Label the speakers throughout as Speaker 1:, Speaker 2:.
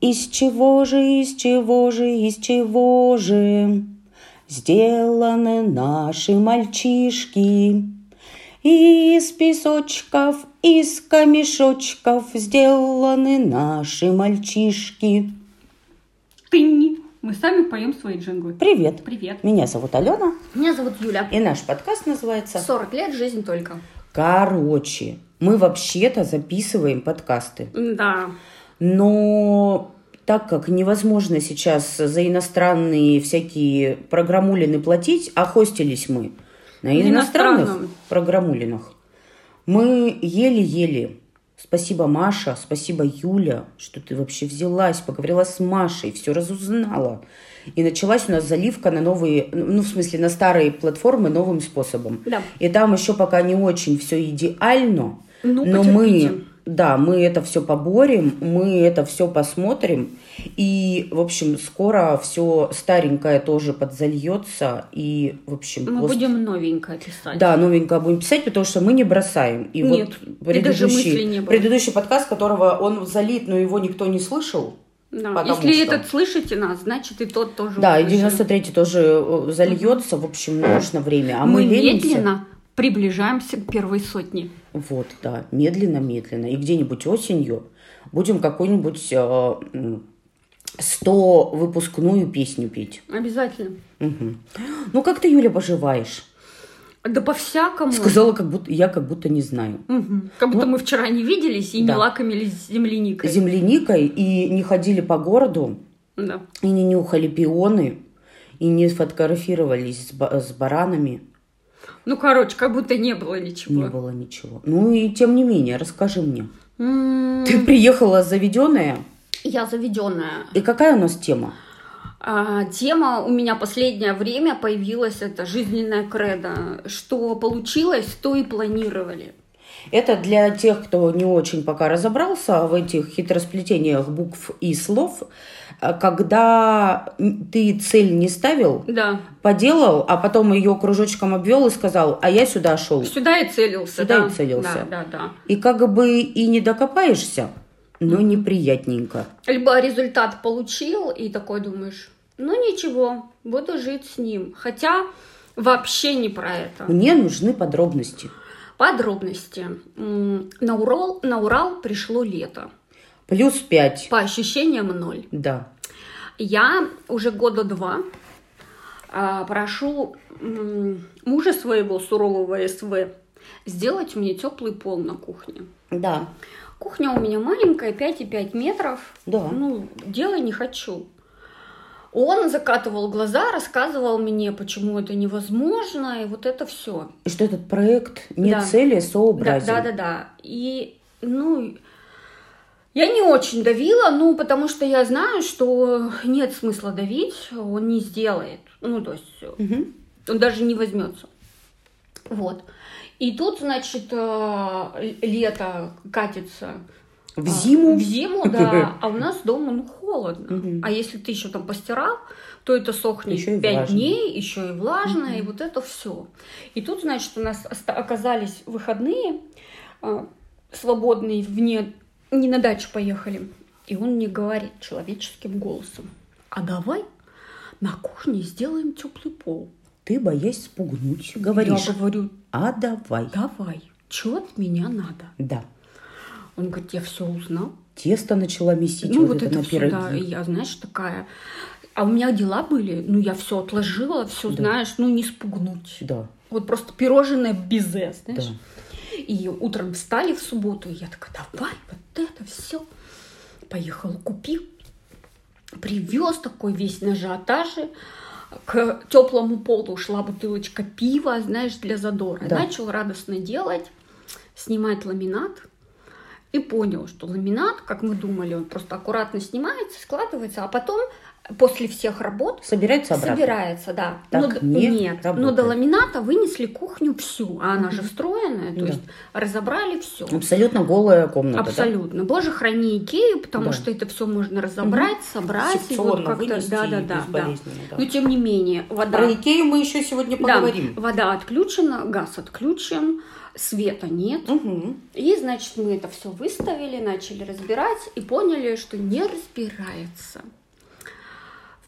Speaker 1: Из чего же, из чего же, из чего же сделаны наши мальчишки? Из песочков, из камешочков сделаны наши мальчишки.
Speaker 2: Тынь. Мы сами поем свои джинглы.
Speaker 1: Привет.
Speaker 2: Привет.
Speaker 1: Меня зовут Алена,
Speaker 2: Меня зовут Юля.
Speaker 1: и наш подкаст называется
Speaker 2: 40 лет, жизнь только.
Speaker 1: «Короче». Мы вообще-то записываем подкасты.
Speaker 2: Да.
Speaker 1: Но так как невозможно сейчас за иностранные всякие программулины платить, а хостились мы на иностранных
Speaker 2: иностранном.
Speaker 1: программулинах, мы еле-еле. Спасибо, Маша, спасибо, Юля, что ты вообще взялась, поговорила с Машей, все разузнала. И началась у нас заливка на новые, ну, в смысле, на старые платформы новым способом.
Speaker 2: Да.
Speaker 1: И там еще пока не очень все идеально,
Speaker 2: Ну,
Speaker 1: но
Speaker 2: потерпите.
Speaker 1: мы, да, мы это все поборем, мы это все посмотрим. И, в общем, скоро все старенькое тоже подзальется. И, в общем,
Speaker 2: Мы
Speaker 1: пост-
Speaker 2: будем новенькое писать.
Speaker 1: да, новенькое будем писать, потому что мы не бросаем. И
Speaker 2: Нет,
Speaker 1: вот
Speaker 2: и даже мысли
Speaker 1: предыдущий,
Speaker 2: не было.
Speaker 1: предыдущий подкаст, которого он залит, но его никто не слышал.
Speaker 2: Да.
Speaker 1: Потому
Speaker 2: Если
Speaker 1: что-
Speaker 2: этот слышите нас, значит и тот тоже
Speaker 1: Да, и
Speaker 2: услышит.
Speaker 1: 93-й тоже э, зальется, в общем, нужно время. А мы,
Speaker 2: Мы
Speaker 1: ленимся.
Speaker 2: медленно приближаемся к первой сотне.
Speaker 1: Вот, да, медленно-медленно. И где-нибудь осенью будем какую-нибудь э, м, 100 выпускную песню петь.
Speaker 2: Обязательно.
Speaker 1: Мгм. Ну, как ты, Юля, поживаешь?
Speaker 2: Да по-всякому.
Speaker 1: Сказала, как будто я как будто не знаю.
Speaker 2: Мгм. Как будто
Speaker 1: Ну,
Speaker 2: мы вчера не виделись и
Speaker 1: да.
Speaker 2: не лакомились земляникой.
Speaker 1: Земляникой и не ходили по городу,
Speaker 2: Да.
Speaker 1: и не нюхали пионы, и не фотографировались с баранами.
Speaker 2: Ну, короче, как будто не было ничего.
Speaker 1: Не было ничего. Ну и тем не менее, расскажи мне. Ты приехала заведенная,
Speaker 2: Я заведенная.
Speaker 1: и какая у нас тема?
Speaker 2: А, тема у меня последнее время появилась, это жизненная кредо. Что получилось, то и планировали.
Speaker 1: Это для тех, кто не очень пока разобрался в этих хитросплетениях букв и слов, когда ты цель не ставил,
Speaker 2: Да,
Speaker 1: поделал, а потом ее кружочком обвел и сказал, а я сюда шел.
Speaker 2: сюда и целился.
Speaker 1: Сюда
Speaker 2: да.
Speaker 1: и целился.
Speaker 2: Да, да, да.
Speaker 1: И как бы и не докопаешься, но неприятненько.
Speaker 2: Либо результат получил, и такой думаешь, ну ничего, буду жить с ним. Хотя вообще не про это.
Speaker 1: Мне нужны подробности.
Speaker 2: Подробности. На Урал, на Урал пришло лето.
Speaker 1: Плюс пять.
Speaker 2: По ощущениям ноль.
Speaker 1: Да.
Speaker 2: Я уже года два а, прошу м, мужа своего сурового СВ сделать мне теплый пол на кухне.
Speaker 1: Да.
Speaker 2: Кухня у меня маленькая, 5,5 метров.
Speaker 1: Да.
Speaker 2: Ну, делай не хочу. Он закатывал глаза, рассказывал мне, почему это невозможно, и вот это все.
Speaker 1: И что этот проект не
Speaker 2: Да.
Speaker 1: цели
Speaker 2: Да,
Speaker 1: сообразен.
Speaker 2: да, да, да. И, ну, я не очень давила, ну, потому что я знаю, что нет смысла давить, он не сделает. Ну, то есть,
Speaker 1: Мгм.
Speaker 2: он даже не возьмется. Вот. И тут, значит, э, лето катится
Speaker 1: В
Speaker 2: а,
Speaker 1: зиму.
Speaker 2: В зиму, да. А у нас дома, ну, холодно.
Speaker 1: Мгм.
Speaker 2: А если ты еще там постирал, то это сохнет
Speaker 1: Еще и
Speaker 2: 5
Speaker 1: влажно.
Speaker 2: дней, еще и влажно, и вот это все. И тут, значит, у нас оказались выходные а, свободные, вне, не на дачу поехали. И он мне говорит человеческим голосом, а давай на кухне сделаем теплый пол.
Speaker 1: Ты, боясь спугнуть, говоришь,
Speaker 2: Я говорю,
Speaker 1: а давай.
Speaker 2: давай, что от меня надо?
Speaker 1: Да.
Speaker 2: Он говорит, я все узнал.
Speaker 1: Тесто начала месить,
Speaker 2: Ну,
Speaker 1: вот,
Speaker 2: вот
Speaker 1: это,
Speaker 2: это
Speaker 1: на пироги.
Speaker 2: да. И я, знаешь, такая... А у меня дела были, ну, я все отложила, все,
Speaker 1: Да.
Speaker 2: знаешь, ну, не спугнуть.
Speaker 1: Да,
Speaker 2: Вот просто пирожное безе,
Speaker 1: да.
Speaker 2: И утром встали в субботу, и я такая, давай, вот это все. Поехала, купил, привез такой весь на ажиотаже. К теплому полу шла бутылочка пива, знаешь, для задора.
Speaker 1: Да.
Speaker 2: Начал радостно делать, снимать ламинат. И понял, что ламинат, как мы думали, он просто аккуратно снимается, складывается, а потом после всех работ
Speaker 1: Собирается обратно.
Speaker 2: собирается, да.
Speaker 1: Так
Speaker 2: но, нет, но
Speaker 1: работает.
Speaker 2: до ламината вынесли кухню всю, а она же встроенная, то
Speaker 1: Да.
Speaker 2: есть разобрали все.
Speaker 1: Абсолютно голая комната, да?
Speaker 2: Абсолютно. Боже, храни Икею, потому
Speaker 1: Да.
Speaker 2: что это все можно разобрать, собрать. и вот как-то- да, да, да, да.
Speaker 1: да.
Speaker 2: Но тем не менее, вода.
Speaker 1: Про Икею мы еще сегодня
Speaker 2: Да,
Speaker 1: поговорим.
Speaker 2: вода отключена, газ отключен, света нет.
Speaker 1: Мгм.
Speaker 2: И, значит, мы это все выставили, начали разбирать и поняли, что не разбирается.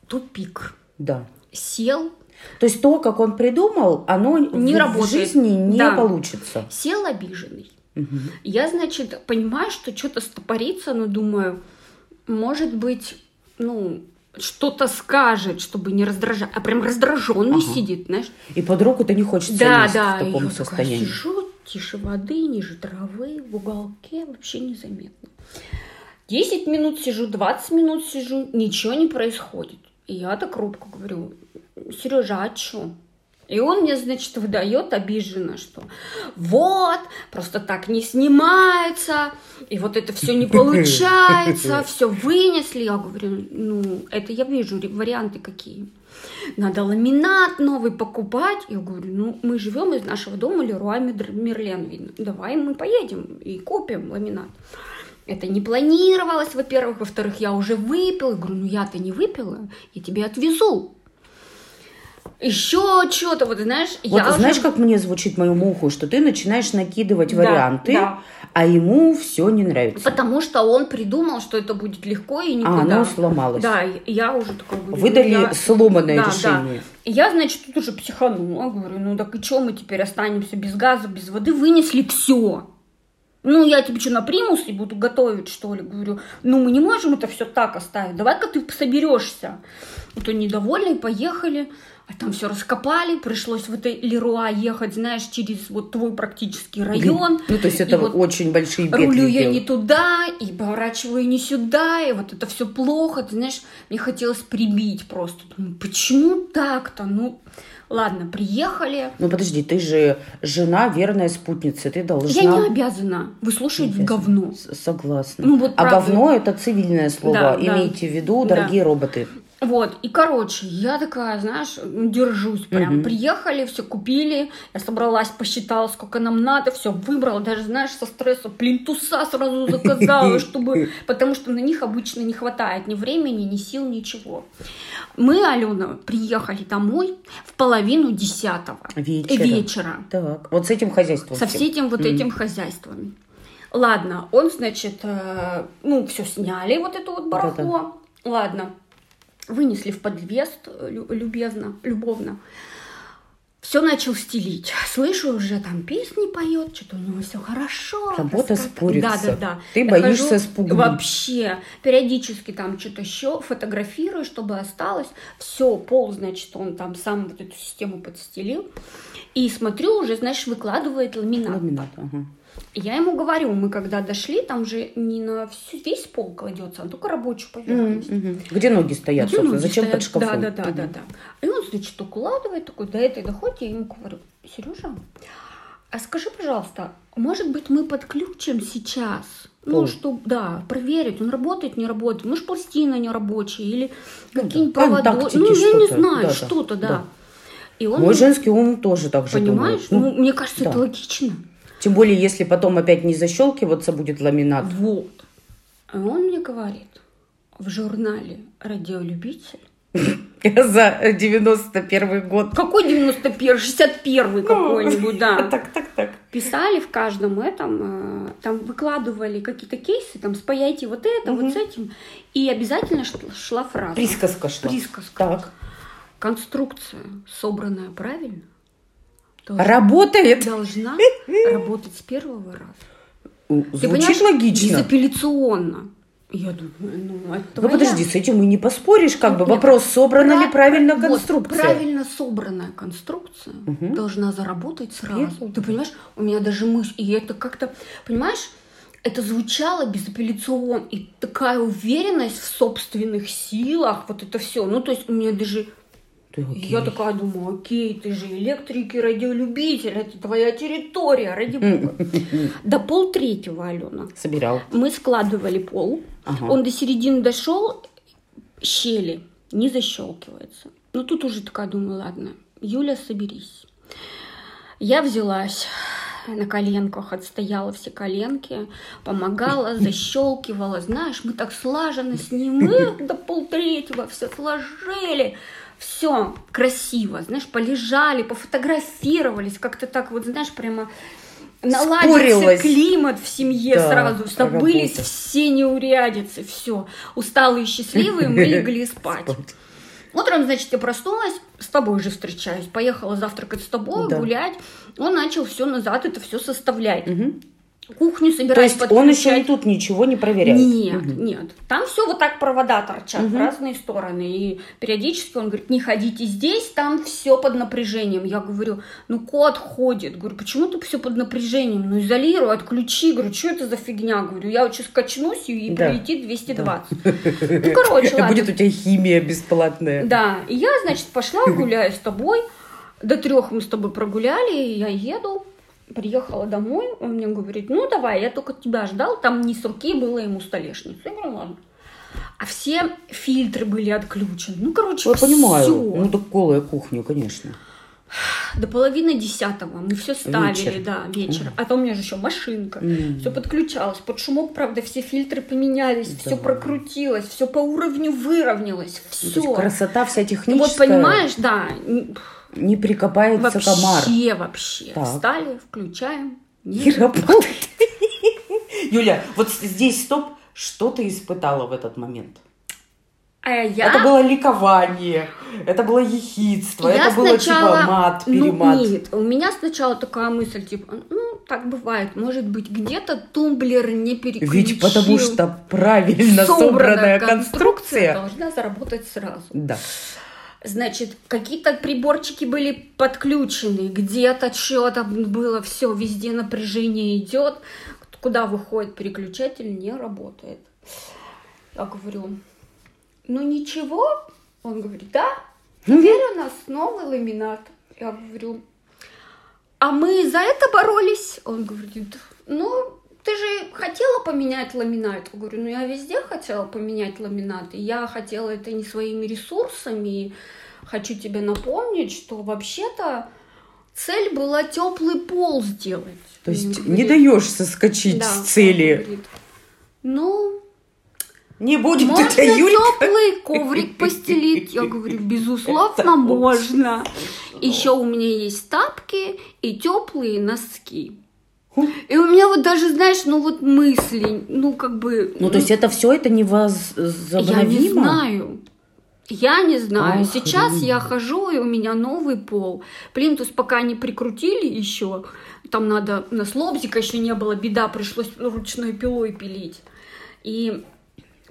Speaker 2: Тупик.
Speaker 1: Да.
Speaker 2: Сел,
Speaker 1: То есть то, как он придумал, оно
Speaker 2: Не
Speaker 1: в,
Speaker 2: работает.
Speaker 1: жизни не
Speaker 2: Да.
Speaker 1: получится.
Speaker 2: сел обиженный.
Speaker 1: Мгм.
Speaker 2: Я, значит, понимаю, что что-то стопорится, но думаю, может быть, ну, что-то скажет, чтобы не раздражать. А прям раздраженный
Speaker 1: Ага.
Speaker 2: сидит, знаешь.
Speaker 1: И под руку ты не хочется
Speaker 2: Да, да.
Speaker 1: в таком
Speaker 2: я такая
Speaker 1: состоянии.
Speaker 2: сижу, тише воды, ниже травы, в уголке, вообще незаметно. 10 минут сижу, 20 минут сижу, ничего не происходит. И я так робко говорю, Сережа, а чё? И он мне, значит, выдает обиженно, что вот, просто так не снимается, и вот это все не получается, все вынесли. Я говорю, ну, это я вижу варианты какие. Надо ламинат новый покупать. Я говорю, ну, мы живем из нашего дома Леруа Мер- Мерлен, видно. Давай мы поедем и купим ламинат. Это не планировалось, во-первых. Во-вторых, я уже выпила. Я говорю, ну я-то не выпила, я тебе отвезу. Еще что-то, вот знаешь,
Speaker 1: Вот
Speaker 2: я
Speaker 1: знаешь,
Speaker 2: уже...
Speaker 1: как мне звучит моему уху, что ты начинаешь накидывать
Speaker 2: Да,
Speaker 1: варианты,
Speaker 2: да.
Speaker 1: а ему все не нравится.
Speaker 2: Потому что он придумал, что это будет легко и
Speaker 1: А
Speaker 2: никуда.
Speaker 1: оно сломалось.
Speaker 2: Да, и я уже такое говорю.
Speaker 1: Выдали
Speaker 2: ну, я-
Speaker 1: сломанное
Speaker 2: Да,
Speaker 1: решение.
Speaker 2: И я, значит, тут уже психанула. Говорю, ну так и что мы теперь останемся без газа, без воды? Вынесли все. Ну, я тебе что, на примусе буду готовить, что ли? Говорю, ну, мы не можем это все так оставить. Давай-ка ты соберешься. Вот он недовольный, поехали. А там все раскопали, пришлось в этой Леруа ехать, знаешь, через вот твой практически район.
Speaker 1: Ну, то есть это
Speaker 2: вот
Speaker 1: очень большие петли
Speaker 2: Рулю я не туда, и поворачиваю не сюда, и вот это все плохо. Ты знаешь, мне хотелось прибить просто. Думаю, почему так-то? Ну, ладно, приехали.
Speaker 1: Ну подожди, ты же жена, верная спутница, ты должна...
Speaker 2: Я не обязана выслушивать
Speaker 1: Обязана.
Speaker 2: говно.
Speaker 1: Согласна.
Speaker 2: Ну, вот
Speaker 1: а
Speaker 2: правда.
Speaker 1: говно это цивильное слово.
Speaker 2: Да, да.
Speaker 1: Имейте в виду,
Speaker 2: Да.
Speaker 1: дорогие роботы.
Speaker 2: Вот, и короче, я такая, знаешь, держусь прям.
Speaker 1: Мгм.
Speaker 2: Приехали, все купили, я собралась, посчитала, сколько нам надо, все выбрала, даже, знаешь, со стресса плинтуса сразу заказала, чтобы, потому что на них обычно не хватает ни времени, ни сил, ничего. Мы, Алена, приехали домой в половину десятого
Speaker 1: Вечера.
Speaker 2: вечера
Speaker 1: Так, вот с этим хозяйством.
Speaker 2: со
Speaker 1: всем.
Speaker 2: этим вот
Speaker 1: Мгм.
Speaker 2: этим хозяйством. Ладно, он, значит, э, ну, все сняли, вот это вот барахло. Ладно, вынесли в подвест э, лю- любезно, любовно. Все начал стелить. Слышу, уже там песни поет, что-то у него все хорошо.
Speaker 1: Работа
Speaker 2: раскат-
Speaker 1: спорится.
Speaker 2: Да, да, да.
Speaker 1: Ты
Speaker 2: Я
Speaker 1: боишься спугнуть.
Speaker 2: Вообще. Периодически там что-то еще фотографирую, чтобы осталось. Все, пол, значит, он там сам вот эту систему подстелил. И смотрю, уже, знаешь, выкладывает ламинат.
Speaker 1: Ламинат, ага.
Speaker 2: Я ему говорю, мы когда дошли, там же не на всю, весь пол кладется, а только рабочую поверхность.
Speaker 1: Мгм. Где ноги стоят,
Speaker 2: Где
Speaker 1: собственно?
Speaker 2: ноги
Speaker 1: Зачем
Speaker 2: стоят?
Speaker 1: под шкафом?
Speaker 2: Да, да, да, да, да. И он, значит, укладывает, такой, до этой доходит, я ему говорю, Сережа, а скажи, пожалуйста, может быть, мы подключим сейчас? Ну,
Speaker 1: Пол.
Speaker 2: что, да, проверить, он работает, не работает. Может, пластина не рабочая или
Speaker 1: Ну
Speaker 2: какие-нибудь
Speaker 1: да,
Speaker 2: провода. Ну, я не
Speaker 1: что-то.
Speaker 2: знаю,
Speaker 1: Да, да,
Speaker 2: что-то, да.
Speaker 1: да.
Speaker 2: И он,
Speaker 1: Мой женский ум тоже так же
Speaker 2: понимаешь,
Speaker 1: думает.
Speaker 2: ну, мне кажется,
Speaker 1: да.
Speaker 2: это логично.
Speaker 1: Тем более, если потом опять не защелкиваться будет ламинат.
Speaker 2: Вот. А он мне говорит, в журнале «Радиолюбитель»
Speaker 1: За 91 год.
Speaker 2: Какой 91 61 какой-нибудь, да.
Speaker 1: Так, так, так.
Speaker 2: Писали в каждом этом, э, там выкладывали какие-то кейсы, там спаяйте вот это, вот с этим. И обязательно шла фраза.
Speaker 1: Присказка шла.
Speaker 2: Присказка.
Speaker 1: Так.
Speaker 2: Конструкция, собранная правильно, должна,
Speaker 1: Работает?
Speaker 2: должна работать с первого раза. Ты
Speaker 1: Звучит логично.
Speaker 2: Безапелляционно. Я думаю, ну, это
Speaker 1: Ну подожди, с этим и не поспоришь, как бы.
Speaker 2: Нет,
Speaker 1: Вопрос, собрана ли
Speaker 2: Пра-
Speaker 1: правильно
Speaker 2: вот,
Speaker 1: конструкция?
Speaker 2: правильно собранная конструкция
Speaker 1: Мгм.
Speaker 2: должна заработать сразу.
Speaker 1: Первый.
Speaker 2: Ты понимаешь, у меня даже мысль, и это как-то, понимаешь, это звучало безапелляционно, и такая уверенность в собственных силах, вот это все. Ну, то есть у меня даже,
Speaker 1: Окей.
Speaker 2: я такая думаю, окей, ты же электрик и радиолюбитель, это твоя территория, ради бога. До полтретьего, Алена.
Speaker 1: Собирал.
Speaker 2: Мы складывали пол,
Speaker 1: Ага.
Speaker 2: он до середины дошел, щели, не защелкивается. Ну тут уже такая думаю, ладно, Юля, соберись. Я взялась на коленках, отстояла все коленки, помогала, защелкивала. Знаешь, мы так слаженно с ним, мы до полтретьего все сложили. Все красиво, знаешь, полежали, пофотографировались, как-то так вот, знаешь, прямо наладился
Speaker 1: Спорилась.
Speaker 2: климат в семье
Speaker 1: Да,
Speaker 2: сразу, забылись
Speaker 1: работа.
Speaker 2: все неурядицы, все. Усталые и счастливые мы легли спать.
Speaker 1: Спать.
Speaker 2: Утром, значит, я проснулась, с тобой же встречаюсь, поехала завтракать с тобой,
Speaker 1: Да.
Speaker 2: гулять. Он начал все назад это все составлять.
Speaker 1: Мгм.
Speaker 2: Кухню
Speaker 1: То
Speaker 2: собирать,
Speaker 1: есть он еще и тут ничего не проверяет?
Speaker 2: Нет,
Speaker 1: Мгм.
Speaker 2: нет. Там все вот так провода торчат в
Speaker 1: Мгм.
Speaker 2: разные стороны. И периодически он говорит, не ходите здесь, там все под напряжением. Я говорю, ну кот ходит. Говорю, почему ты все под напряжением? Ну изолируй, отключи. Говорю, что это за фигня? Говорю, я вот сейчас качнусь и
Speaker 1: Да.
Speaker 2: прилетит 220. Ну, короче, ладно.
Speaker 1: Будет у тебя химия бесплатная.
Speaker 2: Да, и я, значит, пошла гуляю с тобой. До трех мы с тобой прогуляли, и я еду. Приехала домой, он мне говорит, ну давай, я только тебя ждал, там не с руки было ему столешницу. Я говорю, ладно. А все фильтры были отключены. Ну, короче,
Speaker 1: Я понимаю.
Speaker 2: всё.
Speaker 1: Ну, так голая кухня, конечно.
Speaker 2: До половины десятого мы все ставили,
Speaker 1: Вечер.
Speaker 2: да, вечер. А то у меня же еще машинка.
Speaker 1: М.
Speaker 2: Все подключалось. Под шумок, правда, все фильтры поменялись,
Speaker 1: Да.
Speaker 2: все прокрутилось, все по уровню выровнялось.
Speaker 1: Ну,
Speaker 2: Все.
Speaker 1: красота вся
Speaker 2: Ну,
Speaker 1: техническая.
Speaker 2: вот понимаешь, да,
Speaker 1: Не прикопается
Speaker 2: вообще,
Speaker 1: комар.
Speaker 2: вообще.
Speaker 1: Так.
Speaker 2: Встали, включаем.
Speaker 1: И
Speaker 2: Нет.
Speaker 1: работает. Юля, вот здесь стоп. Что ты испытала в этот момент?
Speaker 2: А я...
Speaker 1: Это было ликование, это было ехидство,
Speaker 2: я
Speaker 1: это было
Speaker 2: сначала-
Speaker 1: типа мат,
Speaker 2: ну,
Speaker 1: перемат.
Speaker 2: нет, у меня сначала такая мысль, типа, ну, так бывает, может быть, где-то тумблер не переключил.
Speaker 1: Ведь потому что правильно собранная конструкция.
Speaker 2: должна заработать сразу.
Speaker 1: Да.
Speaker 2: Значит, какие-то приборчики были подключены, где-то что-то было, все, везде напряжение идет, куда выходит переключатель, не работает. Я говорю, ну ничего, он говорит, да, теперь у нас новый ламинат. Я говорю, а мы за это боролись? Он говорит, ну, ты же хотела поменять ламинат. Я говорю, ну я везде хотела поменять ламинат. И я хотела это не своими ресурсами. И хочу тебе напомнить, что вообще-то цель была теплый пол сделать.
Speaker 1: То есть
Speaker 2: говорит,
Speaker 1: не даешь соскочить
Speaker 2: «Да».
Speaker 1: с цели.
Speaker 2: говорит, ну,
Speaker 1: Не будет
Speaker 2: можно
Speaker 1: это Юлька.
Speaker 2: теплый коврик постелить? Я говорю, безусловно, можно. Еще у меня есть тапки и теплые носки. И у меня вот даже, знаешь, ну вот мысли, ну как бы...
Speaker 1: Ну, то есть это все это
Speaker 2: я
Speaker 1: невозобновимо?
Speaker 2: не знаю. Я не знаю.
Speaker 1: Ах,
Speaker 2: Сейчас я хожу, и у меня новый пол. Плинтус пока не прикрутили еще. Там надо, у нас лобзика еще не было, беда, пришлось ручной пилой пилить. И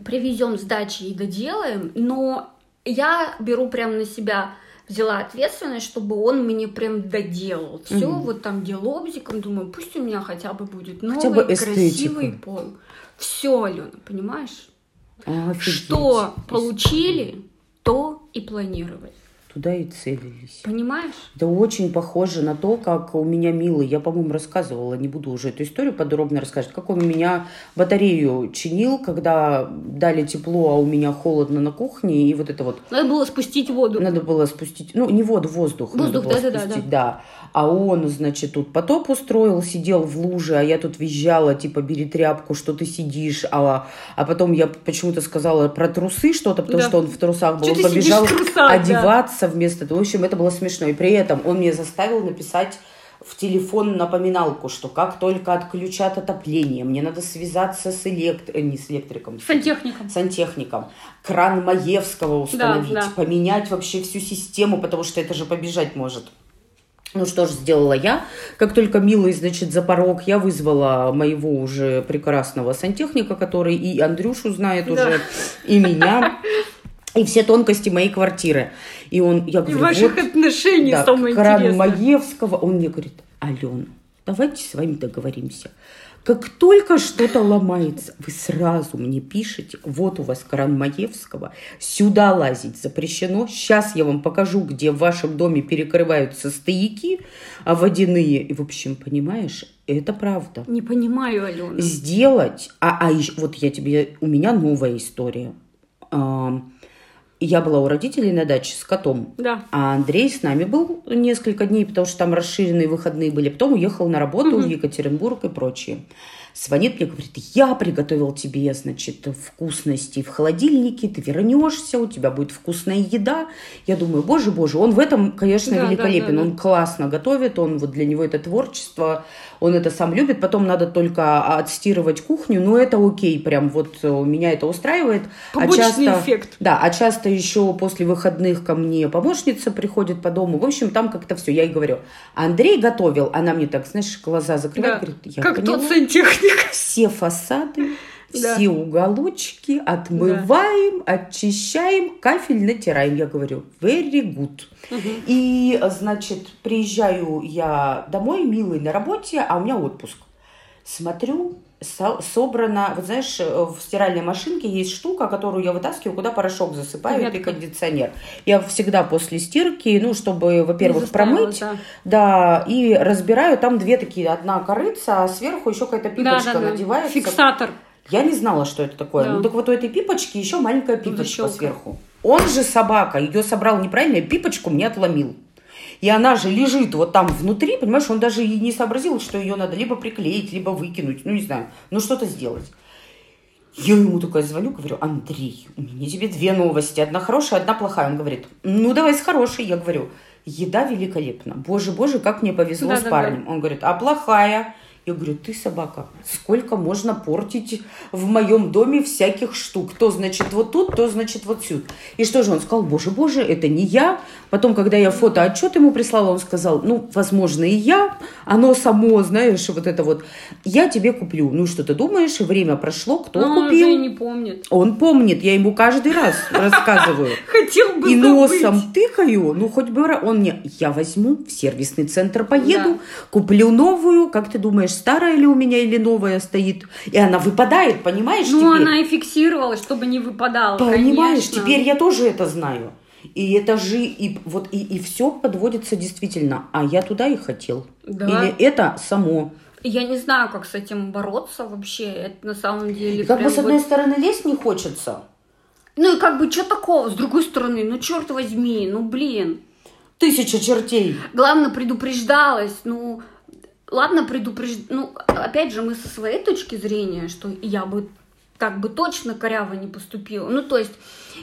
Speaker 2: привезем с дачи и доделаем. Но я беру прям на себя, взяла ответственность, чтобы он мне прям доделал. Все,
Speaker 1: Мгм.
Speaker 2: вот там где лобзиком, думаю, пусть у меня хотя бы будет новый,
Speaker 1: Хотя бы
Speaker 2: красивый пол. Все, Алена, понимаешь?
Speaker 1: Офигеть.
Speaker 2: Что получили, то и планировали.
Speaker 1: Туда и целились.
Speaker 2: Понимаешь?
Speaker 1: Это очень похоже на то, как у меня милый, я, по-моему, рассказывала, не буду уже эту историю подробно рассказывать, как он у меня батарею чинил, когда дали тепло, а у меня холодно на кухне, и вот это вот
Speaker 2: Надо было спустить воду.
Speaker 1: надо было спустить, ну, не воду, воздух. надо
Speaker 2: Воздух,
Speaker 1: было
Speaker 2: да-да-да,
Speaker 1: спустить, да. А он, значит, тут потоп устроил, сидел в луже, а я тут визжала, типа, бери тряпку, что ты сидишь. А, а потом я почему-то сказала про трусы что-то, потому
Speaker 2: Да.
Speaker 1: что он в трусах был.
Speaker 2: Чё
Speaker 1: он побежал
Speaker 2: трусах, да?
Speaker 1: одеваться вместо того. В общем, это было смешно. И при этом он мне заставил написать в телефон напоминалку, что как только отключат отопление, мне надо связаться с элект... э, не с электриком,
Speaker 2: Сантехником.
Speaker 1: сантехником, кран Маевского установить,
Speaker 2: да.
Speaker 1: поменять вообще всю систему, потому что это же побежать может. Ну что ж сделала я? Как только Милый, значит, за порог, я вызвала моего уже прекрасного сантехника, который и Андрюшу знает
Speaker 2: Да.
Speaker 1: уже, и меня, и все тонкости моей квартиры. И он, я
Speaker 2: И
Speaker 1: говорю,
Speaker 2: ваших
Speaker 1: вот,
Speaker 2: отношений
Speaker 1: да,
Speaker 2: самое интересное.
Speaker 1: Маевского, он мне говорит, Алена, давайте с вами договоримся. Как только что-то ломается, вы сразу мне пишете, вот у вас кран Маевского, сюда лазить запрещено. Сейчас я вам покажу, где в вашем доме перекрываются стояки а водяные. И, в общем, понимаешь, это правда.
Speaker 2: Не понимаю, Алена.
Speaker 1: Сделать, а, а вот я тебе, у меня новая история. Я была у родителей на даче с котом.
Speaker 2: Да.
Speaker 1: А Андрей с нами был несколько дней, потому что там расширенные выходные были. Потом уехал на работу
Speaker 2: Мгм.
Speaker 1: в Екатеринбург и прочее. звонит мне, говорит, я приготовил тебе, значит, вкусности в холодильнике, ты вернешься, у тебя будет вкусная еда. Я думаю, боже, боже, он в этом, конечно,
Speaker 2: Да, да,
Speaker 1: великолепен,
Speaker 2: да, да.
Speaker 1: он классно готовит, он вот для него это творчество, он это сам любит, потом надо только отстирывать кухню, но это окей, прям вот э, меня это устраивает.
Speaker 2: Побочный
Speaker 1: а часто,
Speaker 2: эффект.
Speaker 1: Да, а часто еще после выходных ко мне помощница приходит по дому, в общем, там как-то все, я ей говорю, Андрей готовил, она мне так, знаешь, глаза закрывает,
Speaker 2: Да.
Speaker 1: говорит, я
Speaker 2: Как
Speaker 1: поняла.
Speaker 2: тот сантехник.
Speaker 1: все фасады,
Speaker 2: Да.
Speaker 1: все уголочки отмываем, очищаем, кафель натираем. Я говорю, very good. И, значит, приезжаю я домой, милый на работе, а у меня отпуск. Смотрю, со- собрано, вот знаешь, в стиральной машинке есть штука, которую я вытаскиваю, куда порошок засыпаю,
Speaker 2: Ветка.
Speaker 1: кондиционер. Я всегда после стирки, ну, чтобы, во-первых, промыть,
Speaker 2: да.
Speaker 1: да, и разбираю, там две такие, одна корыца, а сверху еще какая-то пипочка
Speaker 2: Да, да, да.
Speaker 1: надевается.
Speaker 2: Фиксатор.
Speaker 1: Я не знала, что это такое.
Speaker 2: Да.
Speaker 1: Ну так вот у этой пипочки еще маленькая пипочка
Speaker 2: Защелка.
Speaker 1: сверху. Он же собака, ее собрал неправильно, и пипочку мне отломил. И она же лежит вот там внутри, понимаешь, он даже и не сообразил, что ее надо либо приклеить, либо выкинуть, ну не знаю, ну что-то сделать. Я ему такая звоню, говорю, Андрей, у меня тебе две новости, одна хорошая, одна плохая. Он говорит, ну давай с хорошей. Я говорю, еда великолепна. Боже, боже, как мне повезло с
Speaker 2: Да-да-да.
Speaker 1: парнем. Он говорит, а плохая? Я говорю, ты собака, сколько можно портить в моем доме всяких штук? То, значит, вот тут, то, значит, вот сюда. И что же он сказал? Боже, боже, это не я. Потом, когда я фотоотчет ему прислала, он сказал, ну, возможно, и я. Оно само, знаешь, вот это вот. Я тебе куплю. Ну, что ты думаешь? Время прошло, кто
Speaker 2: Но он
Speaker 1: купил?
Speaker 2: уже не помнит.
Speaker 1: Он помнит, я ему каждый раз рассказываю.
Speaker 2: Хотел бы
Speaker 1: И носом тыкаю, ну хоть бы он мне, я возьму в сервисный центр, поеду, куплю новую, как ты думаешь, старая ли у меня или новая стоит? И она выпадает, понимаешь,
Speaker 2: Ну,
Speaker 1: теперь?
Speaker 2: она и фиксировала, чтобы не выпадала.
Speaker 1: Понимаешь,
Speaker 2: конечно.
Speaker 1: теперь я тоже это знаю. И это же, и вот и, и все подводится действительно. А я туда и хотел.
Speaker 2: Да.
Speaker 1: Или это само.
Speaker 2: Я не знаю, как с этим бороться вообще. Это на самом деле
Speaker 1: И как бы с одной
Speaker 2: вот-
Speaker 1: стороны лезть не хочется.
Speaker 2: Ну и как бы, что такого? С другой стороны, ну черт возьми, ну блин.
Speaker 1: Тысяча чертей.
Speaker 2: Главное, предупреждалась, ну... Ладно, предупреж... Ну, опять же, мы со своей точки зрения, что я бы так бы точно коряво не поступила. Ну, то есть,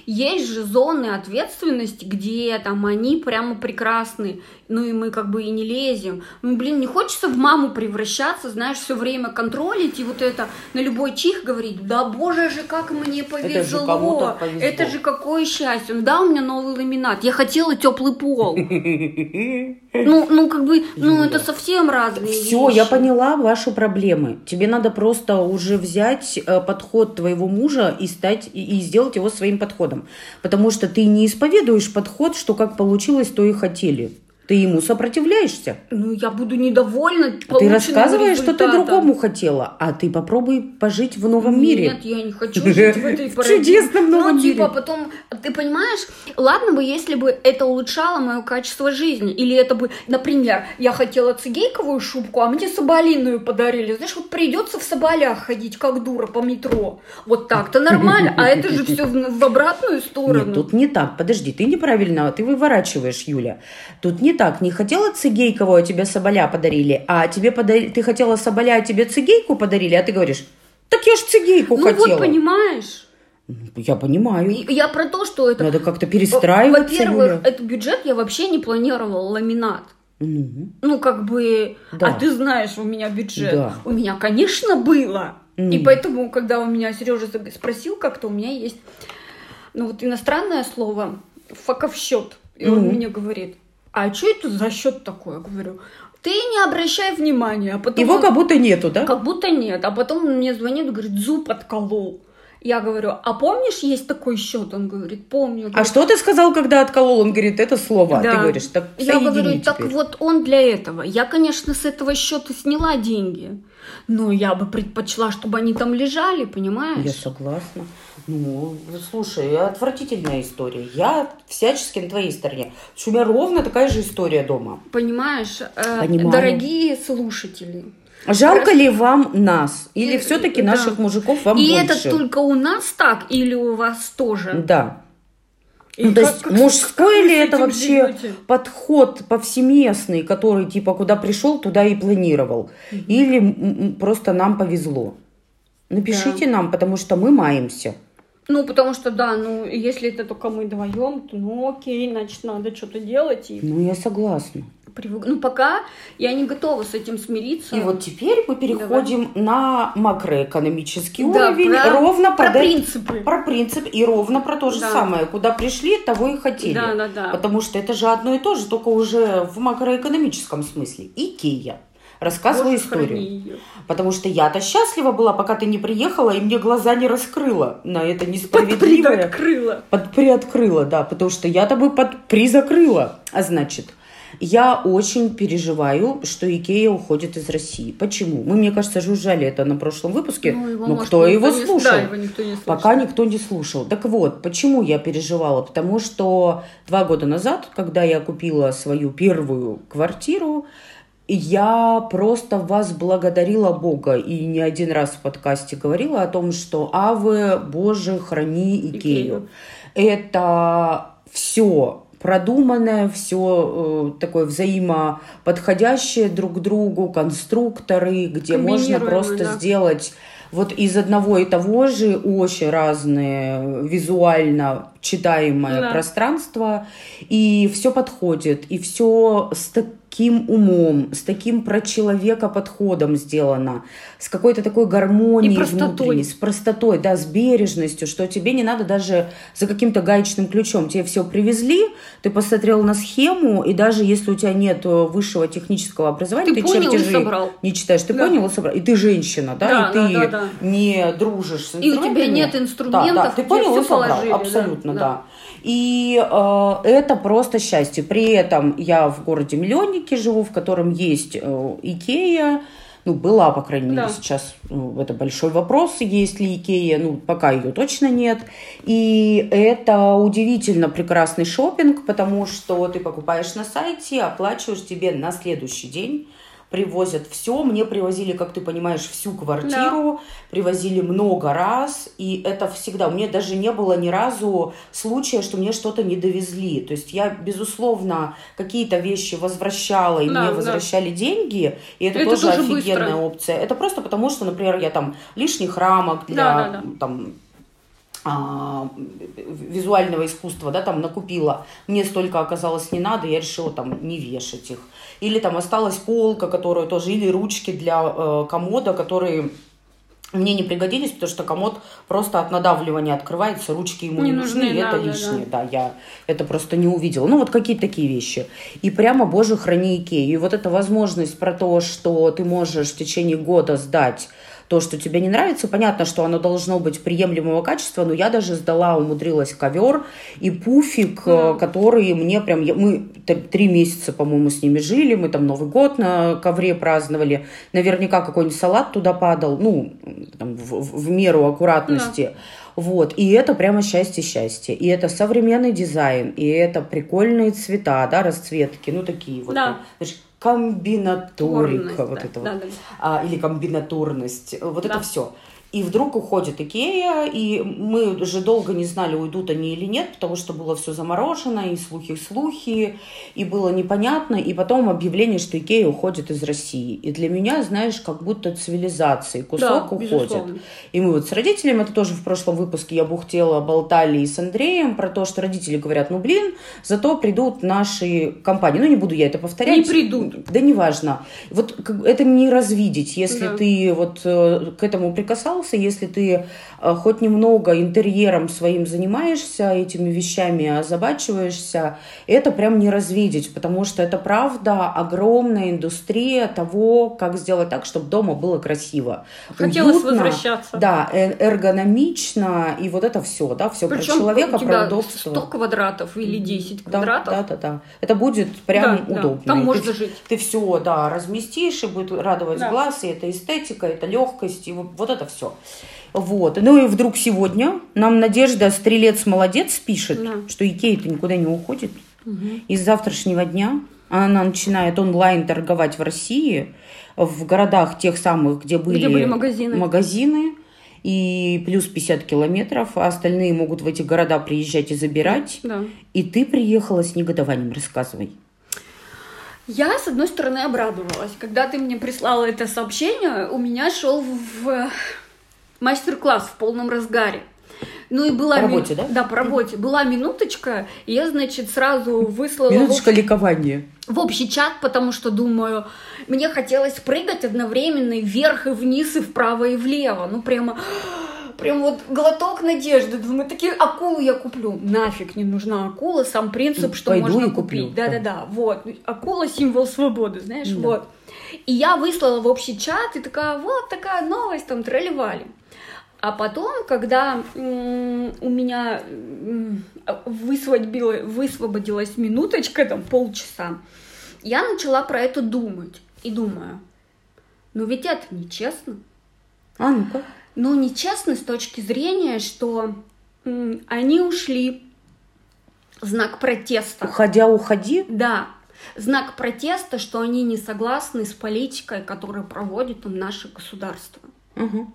Speaker 2: есть же зоны ответственности, где там они прямо прекрасны, ну и мы как бы и не лезем. Ну, блин, не хочется в маму превращаться, знаешь, все время контролить и вот это на любой чих говорить, да боже же, как мне повезло,
Speaker 1: кому-то повезло.
Speaker 2: это же какое счастье. Ну, да, у меня новый ламинат, я хотела теплый пол. Ну, ну как бы, ну
Speaker 1: Юля.
Speaker 2: это совсем разные
Speaker 1: Все,
Speaker 2: вещи.
Speaker 1: я поняла ваши проблемы. Тебе надо просто уже взять э, подход твоего мужа и стать и, и сделать его своим подходом, потому что ты не исповедуешь подход, что как получилось, то и хотели. Ты ему сопротивляешься.
Speaker 2: Ну, я буду недовольна
Speaker 1: А Ты рассказываешь, что ты
Speaker 2: результатом.
Speaker 1: другому хотела, а ты попробуй пожить в новом мире.
Speaker 2: Нет, я не хочу жить в этой парадигме.
Speaker 1: чудесном новом
Speaker 2: Ну, типа,
Speaker 1: мире.
Speaker 2: потом, ты понимаешь, ладно бы, если бы это улучшало мое качество жизни, или это бы, например, я хотела цигейковую шубку, а мне соболиную подарили. Знаешь, вот придется в соболях ходить, как дура, по метро. Вот так-то нормально, а это же все в, в обратную сторону.
Speaker 1: Нет, тут не так. Подожди, ты неправильно, ты выворачиваешь, Юля. Тут не так. Не хотела цигейкову, а тебе соболя подарили, а тебе подарили, ты хотела соболя, а тебе цигейку подарили, а ты говоришь, так я ж цигейку
Speaker 2: ну
Speaker 1: хотела.
Speaker 2: вот, понимаешь.
Speaker 1: Я понимаю.
Speaker 2: Я про то, что это...
Speaker 1: Надо как-то перестраиваться,
Speaker 2: Во-первых,
Speaker 1: Юля.
Speaker 2: этот бюджет я вообще не планировала ламинат.
Speaker 1: Ну,
Speaker 2: Ну, как бы,
Speaker 1: Да.
Speaker 2: а ты знаешь, у меня бюджет.
Speaker 1: Да.
Speaker 2: У меня, конечно, было.
Speaker 1: Мгм.
Speaker 2: И поэтому, когда у меня Сережа спросил как-то, у меня есть, ну, вот иностранное слово, факовсчет. И он
Speaker 1: Мгм.
Speaker 2: мне говорит, а что это за счет такой? Я говорю, ты не обращай внимания. А потом
Speaker 1: Его
Speaker 2: он-
Speaker 1: как будто нету, да?
Speaker 2: как будто нет. А потом он мне звонит говорит, зуб отколол. Я говорю, а помнишь, есть такой счет? Он говорит, помню.
Speaker 1: А что ты сказал, когда отколол? Он говорит, это слово. А
Speaker 2: Да.
Speaker 1: Ты говоришь, так
Speaker 2: Я говорю, так
Speaker 1: теперь.
Speaker 2: вот он для этого. Я, конечно, с этого счета сняла деньги, но я бы предпочла, чтобы они там лежали, понимаешь?
Speaker 1: Я согласна. Ну, слушай, отвратительная история. Я всячески на твоей стороне. У меня ровно такая же история дома.
Speaker 2: Понимаешь, э,
Speaker 1: Понимаю.
Speaker 2: дорогие слушатели.
Speaker 1: Жалко ли вам нас? Или
Speaker 2: И-
Speaker 1: все-таки
Speaker 2: да.
Speaker 1: наших мужиков вам
Speaker 2: И
Speaker 1: больше?
Speaker 2: это только у нас так или у вас тоже?
Speaker 1: Да.
Speaker 2: И
Speaker 1: Ну, то
Speaker 2: как-
Speaker 1: есть
Speaker 2: как-
Speaker 1: мужской
Speaker 2: как
Speaker 1: ли это вообще
Speaker 2: живете?
Speaker 1: подход повсеместный, который типа куда пришел, туда и планировал? Или м, м, просто нам повезло? Напишите нам, потому что мы маемся.
Speaker 2: Ну, потому что, да, ну, если это только мы вдвоем, то, ну, окей, значит, надо что-то делать. И
Speaker 1: Ну, я согласна.
Speaker 2: привык- Ну, пока я не готова с этим смириться.
Speaker 1: И вот теперь мы переходим на макроэкономический
Speaker 2: Да,
Speaker 1: уровень,
Speaker 2: про-
Speaker 1: ровно
Speaker 2: про
Speaker 1: э-
Speaker 2: принципы.
Speaker 1: про принцип и ровно про то же
Speaker 2: Да.
Speaker 1: самое. Куда пришли, того и хотели.
Speaker 2: Да, да, да.
Speaker 1: Потому что это же одно и то же, только уже в макроэкономическом смысле. Икея. Рассказываю
Speaker 2: Боже,
Speaker 1: историю. Потому что я-то счастлива была, пока ты не приехала, и мне глаза не раскрыла на это несправедливое.
Speaker 2: открыла.
Speaker 1: Под приоткрыла, да, потому что я-то бы под призакрыла. А значит, я очень переживаю, что Икея уходит из России. Почему? Мы, мне кажется, жужжали это на прошлом выпуске.
Speaker 2: Ну, его,
Speaker 1: но
Speaker 2: может,
Speaker 1: кто его
Speaker 2: не-
Speaker 1: слушал?
Speaker 2: Да, его никто не слушал.
Speaker 1: Пока никто не слушал. Так вот, почему я переживала? Потому что два года назад, когда я купила свою первую квартиру, я просто вас благодарила Бога и не один раз в подкасте говорила о том, что Авы, Боже, храни Икею.
Speaker 2: Икею.
Speaker 1: Это все продуманное, все такое взаимоподходящее друг к другу, конструкторы, где можно просто
Speaker 2: да.
Speaker 1: сделать вот из одного и того же очень разные визуально читаемое
Speaker 2: Да.
Speaker 1: пространство, и все подходит, и все с таким умом, с таким про человека подходом сделано, с какой-то такой гармонией
Speaker 2: И простотой.
Speaker 1: внутренней, с простотой, да, с бережностью, что тебе не надо даже за каким-то гаечным ключом. Тебе все привезли, ты посмотрел на схему, и даже если у тебя нет э, высшего технического образования,
Speaker 2: Ты
Speaker 1: ты,
Speaker 2: понял и
Speaker 1: чертежи
Speaker 2: собрал.
Speaker 1: не читаешь, ты
Speaker 2: Да.
Speaker 1: понял и собрал, и ты женщина, да,
Speaker 2: Да,
Speaker 1: и ты
Speaker 2: да, да, да.
Speaker 1: не дружишь с
Speaker 2: И у тебя нет инструментов,
Speaker 1: да, да, ты понял и собрал,
Speaker 2: положили, да,
Speaker 1: абсолютно, да.
Speaker 2: да.
Speaker 1: И э, это просто счастье. При этом я в городе миллионнике живу, в котором есть э, Икея, ну, была, по крайней мере,
Speaker 2: Да.
Speaker 1: сейчас ну, это большой вопрос, есть ли Икея, ну, пока ее точно нет. И это удивительно прекрасный шопинг, потому что ты покупаешь на сайте, оплачиваешь тебе на следующий день, привозят все. Мне привозили, как ты понимаешь, всю квартиру, привозили много раз, и это всегда. У меня даже не было ни разу случая, что мне что-то не довезли. То есть я, безусловно, какие-то вещи возвращала, и
Speaker 2: Да,
Speaker 1: мне
Speaker 2: да.
Speaker 1: возвращали деньги, и это,
Speaker 2: Это
Speaker 1: тоже,
Speaker 2: тоже
Speaker 1: офигенная
Speaker 2: быстро.
Speaker 1: опция. Это просто потому, что, например, я там лишних рамок для
Speaker 2: Да, да, да.
Speaker 1: там а, визуального искусства, да, там накупила, мне столько оказалось не надо, я решила там не вешать их. Или там осталась полка, которую тоже, или ручки для э, комода, которые мне не пригодились, потому что комод просто от надавливания открывается, ручки ему не,
Speaker 2: Не
Speaker 1: нужны,
Speaker 2: нужны,
Speaker 1: и
Speaker 2: да,
Speaker 1: это
Speaker 2: да,
Speaker 1: лишнее. Да. я это просто не увидела. Ну, вот какие-то такие вещи. И прямо, боже, храни Икею. И вот эта возможность про то, что ты можешь в течение года сдать то, что тебе не нравится, понятно, что оно должно быть приемлемого качества, но я даже сдала, умудрилась ковер и пуфик, э, который мне прям... я- Мы три месяца, по-моему, с ними жили, мы там Новый год на ковре праздновали. Наверняка какой-нибудь салат туда падал, ну, там, в, в- меру аккуратности. Вот, и это прямо счастье-счастье. И это современный дизайн, и это прикольные цвета, да, расцветки, ну, такие вот.
Speaker 2: Да.
Speaker 1: знаешь, комбинаторика, вот
Speaker 2: да,
Speaker 1: это
Speaker 2: да,
Speaker 1: вот
Speaker 2: да.
Speaker 1: а, или комбинаторность, вот это
Speaker 2: Да.
Speaker 1: все. И вдруг уходит Икея, и мы уже долго не знали, уйдут они или нет, потому что было все заморожено, и слухи-слухи, и было непонятно. И потом объявление, что Икея уходит из России. И для меня, знаешь, как будто цивилизации кусок
Speaker 2: Да,
Speaker 1: уходит.
Speaker 2: безусловно.
Speaker 1: И мы вот с родителями, это тоже в прошлом выпуске я бухтела, болтали и с Андреем про то, что родители говорят, ну блин, зато придут наши компании. Ну не буду я это повторять.
Speaker 2: Не придут.
Speaker 1: Да неважно. Вот это не развидеть, если
Speaker 2: Да.
Speaker 1: ты вот э, к этому прикасался, если ты э, хоть немного интерьером своим занимаешься, этими вещами озабачиваешься, это прям не развидеть, потому что это правда огромная индустрия того, как сделать так, чтобы дома было красиво.
Speaker 2: Хотелось
Speaker 1: уютно,
Speaker 2: возвращаться.
Speaker 1: Да, э- эргономично, и вот это все, да, все про
Speaker 2: Причем
Speaker 1: человека,
Speaker 2: у тебя
Speaker 1: про удобство.
Speaker 2: 100 квадратов или 10
Speaker 1: Да,
Speaker 2: квадратов.
Speaker 1: Да, да, да. Это будет прям
Speaker 2: Да, да.
Speaker 1: удобно.
Speaker 2: Там
Speaker 1: И
Speaker 2: можно
Speaker 1: ты,
Speaker 2: жить.
Speaker 1: Ты все, да, разместишь, и будет радовать
Speaker 2: Да.
Speaker 1: глаз, и это эстетика, это легкость, и вот, вот это все. Вот. Ну и вдруг сегодня нам Надежда Стрелец молодец пишет,
Speaker 2: Да.
Speaker 1: что Икея-то никуда не уходит. И с завтрашнего дня она начинает онлайн торговать в России, в городах тех самых, где были,
Speaker 2: были магазины.
Speaker 1: магазины. и плюс 50 километров, а остальные могут в эти города приезжать и забирать.
Speaker 2: Да.
Speaker 1: И ты приехала с негодованием, рассказывай.
Speaker 2: Я, с одной стороны, обрадовалась. Когда ты мне прислала это сообщение, у меня шел в мастер-класс в полном разгаре. Ну и была
Speaker 1: По работе, да?
Speaker 2: Да, по работе. Была минуточка, и я, значит, сразу выслала... в
Speaker 1: Минуточка
Speaker 2: общий-
Speaker 1: ликования.
Speaker 2: в общий чат, потому что думаю, мне хотелось прыгать одновременно и вверх, и вниз, и вправо, и влево. Ну, прямо, прям вот глоток надежды. Думаю, такие акулу я куплю. Нафиг не нужна акула, сам принцип, что
Speaker 1: Пойду
Speaker 2: можно купить. Да-да-да, вот. Акула символ свободы, знаешь,
Speaker 1: Да.
Speaker 2: вот. И я выслала в общий чат, и такая, вот такая новость, там, тролливали. А потом, когда у меня высвободилась минуточка, там полчаса, я начала про это думать. И думаю, ну ведь это нечестно.
Speaker 1: А, ну-ка.
Speaker 2: Ну, нечестно с точки зрения, что они ушли. Знак протеста.
Speaker 1: Уходя, уходи.
Speaker 2: Да, знак протеста, что они не согласны с политикой, которую проводит там наше государство.
Speaker 1: Мгм.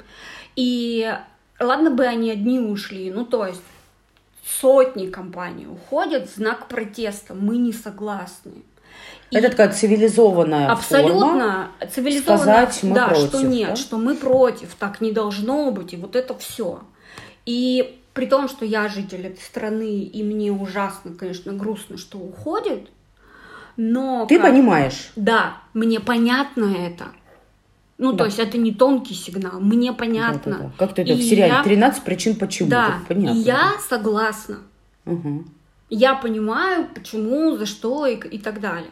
Speaker 2: И ладно бы они одни ушли, ну то есть сотни компаний уходят в знак протеста, мы не согласны. И
Speaker 1: Это такая цивилизованная форма.
Speaker 2: абсолютно цивилизованно,
Speaker 1: сказать, мы
Speaker 2: да,
Speaker 1: против,
Speaker 2: что нет,
Speaker 1: да?
Speaker 2: что мы против, так не должно быть, и вот это все. И при том, что я житель этой страны, и мне ужасно, конечно, грустно, что уходят, но...
Speaker 1: Ты
Speaker 2: как-
Speaker 1: понимаешь.
Speaker 2: Да, мне понятно это. Ну,
Speaker 1: Да.
Speaker 2: то есть это не тонкий сигнал, мне понятно.
Speaker 1: Да-да-да. Как-то это
Speaker 2: И
Speaker 1: в сериале
Speaker 2: я-
Speaker 1: 13 причин почему.
Speaker 2: Да,
Speaker 1: понятно.
Speaker 2: и я согласна.
Speaker 1: Мгм.
Speaker 2: Я понимаю, почему, за что и, и так далее.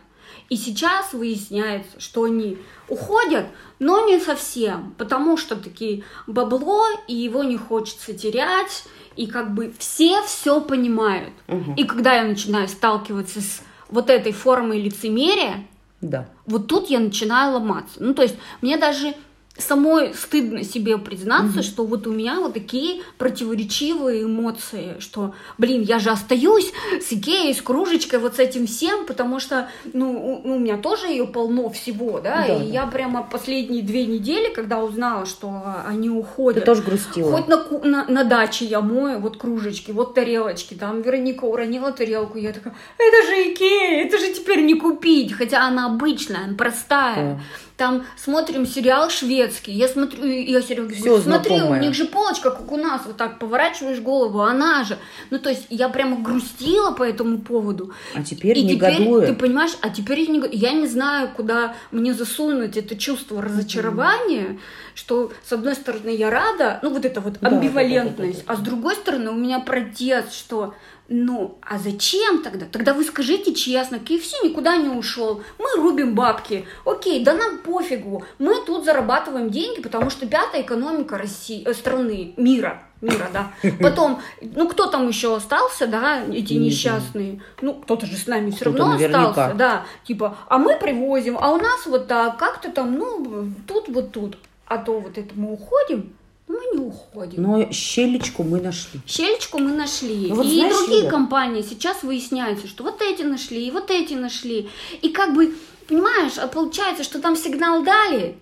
Speaker 2: И сейчас выясняется, что они уходят, но не совсем, потому что такие бабло, и его не хочется терять, и как бы все все понимают.
Speaker 1: Мгм.
Speaker 2: И когда я начинаю сталкиваться с вот этой формой лицемерия,
Speaker 1: Да.
Speaker 2: вот тут я начинаю ломаться. Ну, то есть мне даже самой стыдно себе признаться, что вот у меня вот такие противоречивые эмоции, что, блин, я же остаюсь с Икеей, с кружечкой, вот с этим всем, потому что, ну, у, ну, у меня тоже ее полно всего, да,
Speaker 1: Да,
Speaker 2: и
Speaker 1: да.
Speaker 2: я прямо последние две недели, когда узнала, что они
Speaker 1: Ты
Speaker 2: уходят,
Speaker 1: тоже грустила.
Speaker 2: Хоть на, на, на даче я мою вот кружечки, вот тарелочки. Там Вероника уронила тарелку, я такая, это же Икея, это же теперь не купить. Хотя она обычная, она простая.
Speaker 1: Да.
Speaker 2: Там смотрим сериал шведский. Я смотрю, я Сереге говорю, смотри, у
Speaker 1: знакомое.
Speaker 2: них же полочка, как у нас, вот так поворачиваешь голову, она же. Ну, то есть я прямо грустила по этому поводу.
Speaker 1: А теперь
Speaker 2: И теперь,
Speaker 1: негодует.
Speaker 2: ты понимаешь, а теперь я не, я не знаю, куда мне засунуть это чувство разочарования, что с одной стороны я рада, ну вот это вот
Speaker 1: Да, да,
Speaker 2: амбивалентность,
Speaker 1: да, да, да, да.
Speaker 2: а с другой стороны у меня протест, что ну, а зачем тогда? Тогда вы скажите честно, KFC никуда не ушел, мы рубим бабки, окей, да нам пофигу, мы тут зарабатываем деньги, потому что пятая экономика России, э, страны, мира, мира, да. Потом, ну кто там еще остался, да, эти несчастные, ну кто-то же с нами все равно
Speaker 1: наверняка.
Speaker 2: остался, да, типа, а мы привозим, а у нас вот так, как-то там, ну, тут вот тут, а то вот это мы уходим, мы не уходим.
Speaker 1: Но щелечку мы нашли.
Speaker 2: Щелечку мы нашли.
Speaker 1: Ну вот
Speaker 2: и
Speaker 1: знаешь,
Speaker 2: другие
Speaker 1: Юля-
Speaker 2: компании сейчас выясняется, что вот эти нашли, и вот эти нашли. И как бы, понимаешь, а получается, что там сигнал дали,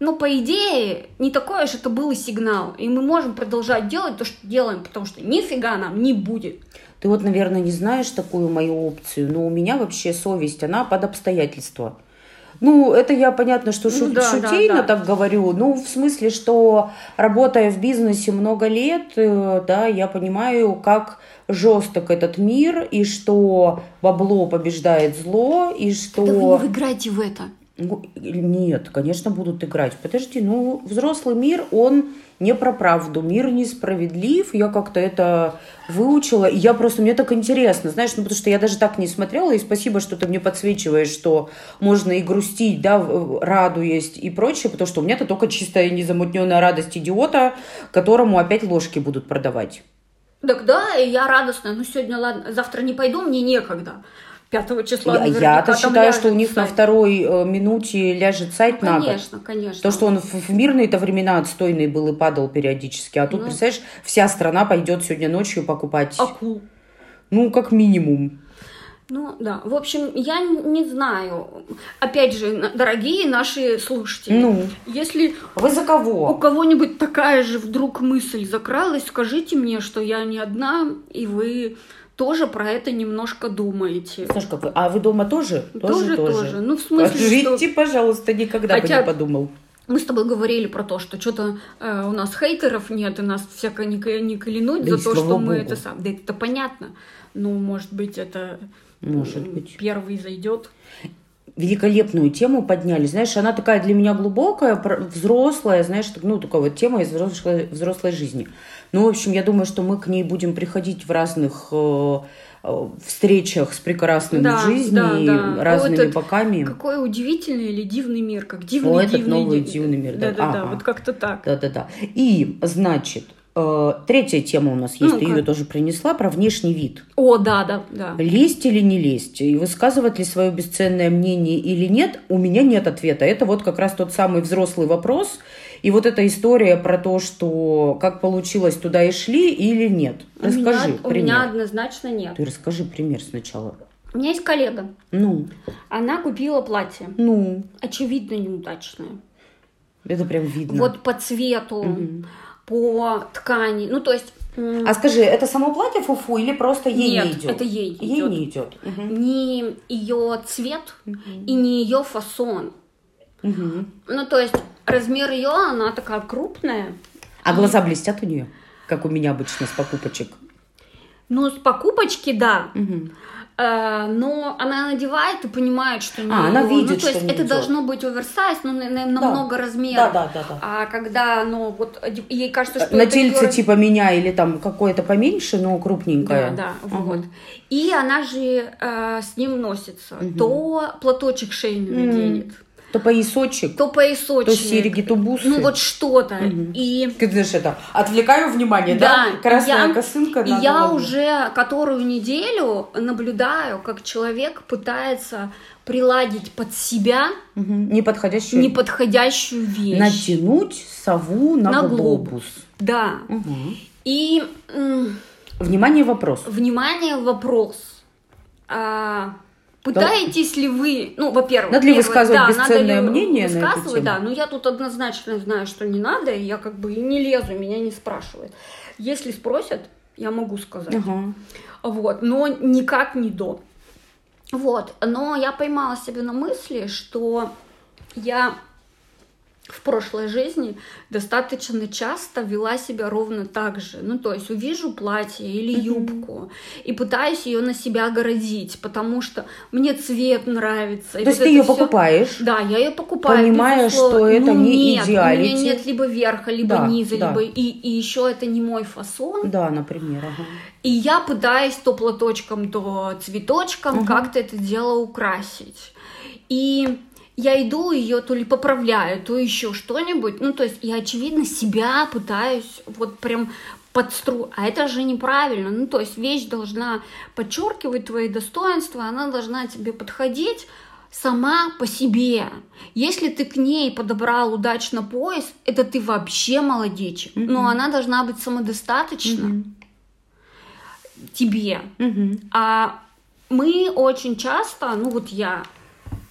Speaker 2: но по идее не такой уж это был и сигнал. И мы можем продолжать делать то, что делаем, потому что нифига нам не будет.
Speaker 1: Ты вот, наверное, не знаешь такую мою опцию, но у меня вообще совесть, она под обстоятельства. Ну, это я, понятно, что
Speaker 2: Ну
Speaker 1: шу-
Speaker 2: да, да,
Speaker 1: шутейно
Speaker 2: да.
Speaker 1: так говорю. Ну, в смысле, что работая в бизнесе много лет, э, да, я понимаю, как жесток этот мир, и что бабло побеждает зло, и что...
Speaker 2: Да вы не играете в это.
Speaker 1: Нет, конечно, будут играть. Подожди, ну, взрослый мир, он не про правду. Мир несправедлив. Я как-то это выучила. И я просто, мне так интересно, знаешь, ну, потому что я даже так не смотрела. И спасибо, что ты мне подсвечиваешь, что можно и грустить, да, в- радуясь и прочее, потому что у меня-то только чистая незамутненная радость идиота, которому опять ложки будут продавать.
Speaker 2: Так да, и я радостная. Ну сегодня, ладно, завтра не пойду, мне некогда. 5 числа
Speaker 1: Я-
Speaker 2: там
Speaker 1: считаю, что у них на
Speaker 2: сайт.
Speaker 1: второй э, минуте ляжет сайт
Speaker 2: Ну,
Speaker 1: на год.
Speaker 2: конечно, конечно.
Speaker 1: То, что он в, в мирные-то времена отстойный был и падал периодически, а тут,
Speaker 2: Ну.
Speaker 1: представляешь, вся страна пойдет сегодня ночью покупать,
Speaker 2: Акул.
Speaker 1: ну, как минимум.
Speaker 2: Ну да, в общем, я не знаю. Опять же, дорогие наши слушатели,
Speaker 1: Ну,
Speaker 2: если
Speaker 1: вы за
Speaker 2: у
Speaker 1: кого?
Speaker 2: кого-нибудь такая же вдруг мысль закралась, скажите мне, что я не одна, и вы тоже про это немножко думаете.
Speaker 1: Сашка, вы- а вы дома тоже?
Speaker 2: Тоже, тоже. Ну, в смысле, что
Speaker 1: Скажите, пожалуйста, никогда бы
Speaker 2: Хотя-
Speaker 1: не подумал.
Speaker 2: мы с тобой говорили про то, что что-то у нас хейтеров нет, и нас всяко не, не клянуть
Speaker 1: Да
Speaker 2: за то, что мы
Speaker 1: богу.
Speaker 2: это сам. Да это понятно. Ну, может быть, это
Speaker 1: Может быть.
Speaker 2: первый зайдет.
Speaker 1: великолепную тему подняли. Знаешь, она такая для меня глубокая, взрослая, знаешь, ну, такая вот тема из взрослой, взрослой жизни. Ну, в общем, я думаю, что мы к ней будем приходить в разных э, э, встречах с прекрасным
Speaker 2: Да,
Speaker 1: в жизни,
Speaker 2: да, да.
Speaker 1: разными
Speaker 2: О, этот
Speaker 1: боками.
Speaker 2: Какой удивительный или дивный мир, как дивный,
Speaker 1: О, этот
Speaker 2: дивный,
Speaker 1: новый
Speaker 2: див-
Speaker 1: дивный мир, да.
Speaker 2: Да-да-да,
Speaker 1: Ага.
Speaker 2: вот как-то так.
Speaker 1: Да-да-да. И, значит, э, третья тема у нас есть, ты
Speaker 2: Ну-ка.
Speaker 1: ее тоже принесла, про внешний вид.
Speaker 2: О, да, да, да.
Speaker 1: Лезть или не лезть? И высказывать ли свое бесценное мнение или нет? У меня нет ответа. Это вот как раз тот самый взрослый вопрос. И вот эта история про то, что как получилось, туда и шли или нет.
Speaker 2: У
Speaker 1: Расскажи
Speaker 2: меня, у
Speaker 1: пример.
Speaker 2: меня однозначно нет.
Speaker 1: Ты расскажи пример сначала.
Speaker 2: У меня есть коллега.
Speaker 1: Ну,
Speaker 2: Она купила платье.
Speaker 1: ну,
Speaker 2: Очевидно, неудачное.
Speaker 1: это прям видно.
Speaker 2: Вот по цвету,
Speaker 1: Мгм.
Speaker 2: по ткани. Ну, то есть...
Speaker 1: А скажи, это само платье фуфу или просто ей
Speaker 2: нет,
Speaker 1: не идет?
Speaker 2: это ей
Speaker 1: Ей
Speaker 2: идет.
Speaker 1: не идет. Мгм.
Speaker 2: Не ее цвет и не ее фасон.
Speaker 1: Мгм.
Speaker 2: Ну, то есть размер ее, она такая крупная.
Speaker 1: А глаза блестят у нее, как у меня обычно с покупочек.
Speaker 2: Ну, с покупочки, да. Э, но она надевает и понимает, что не
Speaker 1: А, она
Speaker 2: её.
Speaker 1: видит,
Speaker 2: ну, то
Speaker 1: что
Speaker 2: есть это
Speaker 1: идёт.
Speaker 2: должно быть оверсайз, ну, на, на- на
Speaker 1: Да.
Speaker 2: много размеров.
Speaker 1: Да, да, да, да.
Speaker 2: А когда оно вот ей кажется, что
Speaker 1: На тельце
Speaker 2: раз-
Speaker 1: типа меня или там какое-то поменьше, но крупненькое.
Speaker 2: Да, да,
Speaker 1: Ага.
Speaker 2: вот. И она же э, с ним носится. То платочек шейный
Speaker 1: Мгм.
Speaker 2: наденет,
Speaker 1: То поясочек,
Speaker 2: то поясочек.
Speaker 1: то серьги, то бусы.
Speaker 2: Ну вот что-то.
Speaker 1: Мгм.
Speaker 2: И
Speaker 1: Ты знаешь, это, отвлекаю внимание, да?
Speaker 2: Да,
Speaker 1: Красная
Speaker 2: я-
Speaker 1: косынка
Speaker 2: И я
Speaker 1: голове.
Speaker 2: уже которую неделю наблюдаю, как человек пытается приладить под себя
Speaker 1: Мгм. Неподходящую.
Speaker 2: неподходящую вещь.
Speaker 1: Натянуть сову на,
Speaker 2: На
Speaker 1: глобус.
Speaker 2: глобус. Да.
Speaker 1: Мгм.
Speaker 2: И
Speaker 1: Внимание, вопрос.
Speaker 2: внимание, вопрос. А, пытаетесь ли вы, ну, во-первых,
Speaker 1: Надо ли высказывать
Speaker 2: да,
Speaker 1: бесценное
Speaker 2: надо ли
Speaker 1: мнение на
Speaker 2: высказывать,
Speaker 1: тему?
Speaker 2: да, но я тут однозначно знаю, что не надо, и я как бы и не лезу, меня не спрашивают. Если спросят, я могу сказать.
Speaker 1: Ага.
Speaker 2: Вот, но никак не до. Вот, но я поймала себя на мысли, что я в прошлой жизни достаточно часто вела себя ровно так же. Ну, то есть увижу платье или юбку и пытаюсь ее на себя городить, потому что мне цвет нравится. и
Speaker 1: То есть
Speaker 2: вот
Speaker 1: ты
Speaker 2: это
Speaker 1: ее
Speaker 2: всё.
Speaker 1: покупаешь,
Speaker 2: Да, я ее покупаю.
Speaker 1: Понимая, что это
Speaker 2: Ну,
Speaker 1: не
Speaker 2: нет,
Speaker 1: идеалити.
Speaker 2: У меня нет либо верха, либо
Speaker 1: Да,
Speaker 2: низа,
Speaker 1: да.
Speaker 2: либо и, и еще это не мой фасон.
Speaker 1: да, например, ага.
Speaker 2: И я пытаюсь то платочком, то цветочком
Speaker 1: Мгм.
Speaker 2: как-то это дело украсить. И я иду ее то ли поправляю, то еще что-нибудь. Ну, то есть я, очевидно, себя пытаюсь вот прям подстру... А это же неправильно. Ну, то есть вещь должна подчеркивать твои достоинства, она должна тебе подходить сама по себе. Если ты к ней подобрал удачно пояс, это ты вообще молодечек. Но
Speaker 1: Мгм.
Speaker 2: она должна быть самодостаточна
Speaker 1: Мгм.
Speaker 2: тебе.
Speaker 1: Мгм.
Speaker 2: А мы очень часто, ну вот я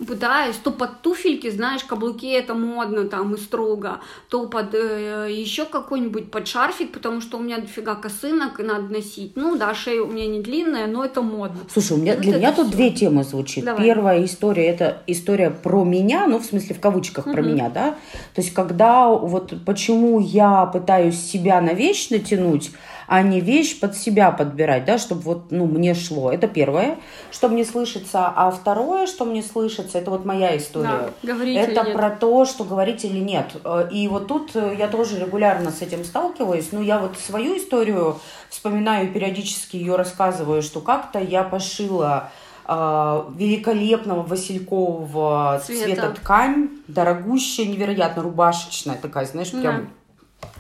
Speaker 2: пытаюсь, то под туфельки, знаешь, каблуки это модно там и строго, то под еще какой-нибудь под шарфик, потому что у меня дофига косынок и надо носить. Ну да, шея у меня не длинная, но это модно.
Speaker 1: Слушай, у меня,
Speaker 2: Вот
Speaker 1: для меня тут
Speaker 2: всё.
Speaker 1: две темы звучит.
Speaker 2: Давай.
Speaker 1: Первая история это история про меня, ну в смысле в кавычках про
Speaker 2: Мгм.
Speaker 1: меня, да. То есть когда вот почему я пытаюсь себя на вещь натянуть, а не вещь под себя подбирать, да, чтобы вот ну мне шло. Это первое, что мне слышится, а второе, что мне слышится, это вот моя история.
Speaker 2: Да,
Speaker 1: Это
Speaker 2: или нет?
Speaker 1: про то, что говорить или нет. Э, И вот тут э, я тоже регулярно с этим сталкиваюсь. Ну, я вот свою историю вспоминаю, периодически ее рассказываю, что как-то я пошила э, великолепного василькового
Speaker 2: Цвета.
Speaker 1: цвета ткань, дорогущая, невероятно рубашечная такая, знаешь, прям,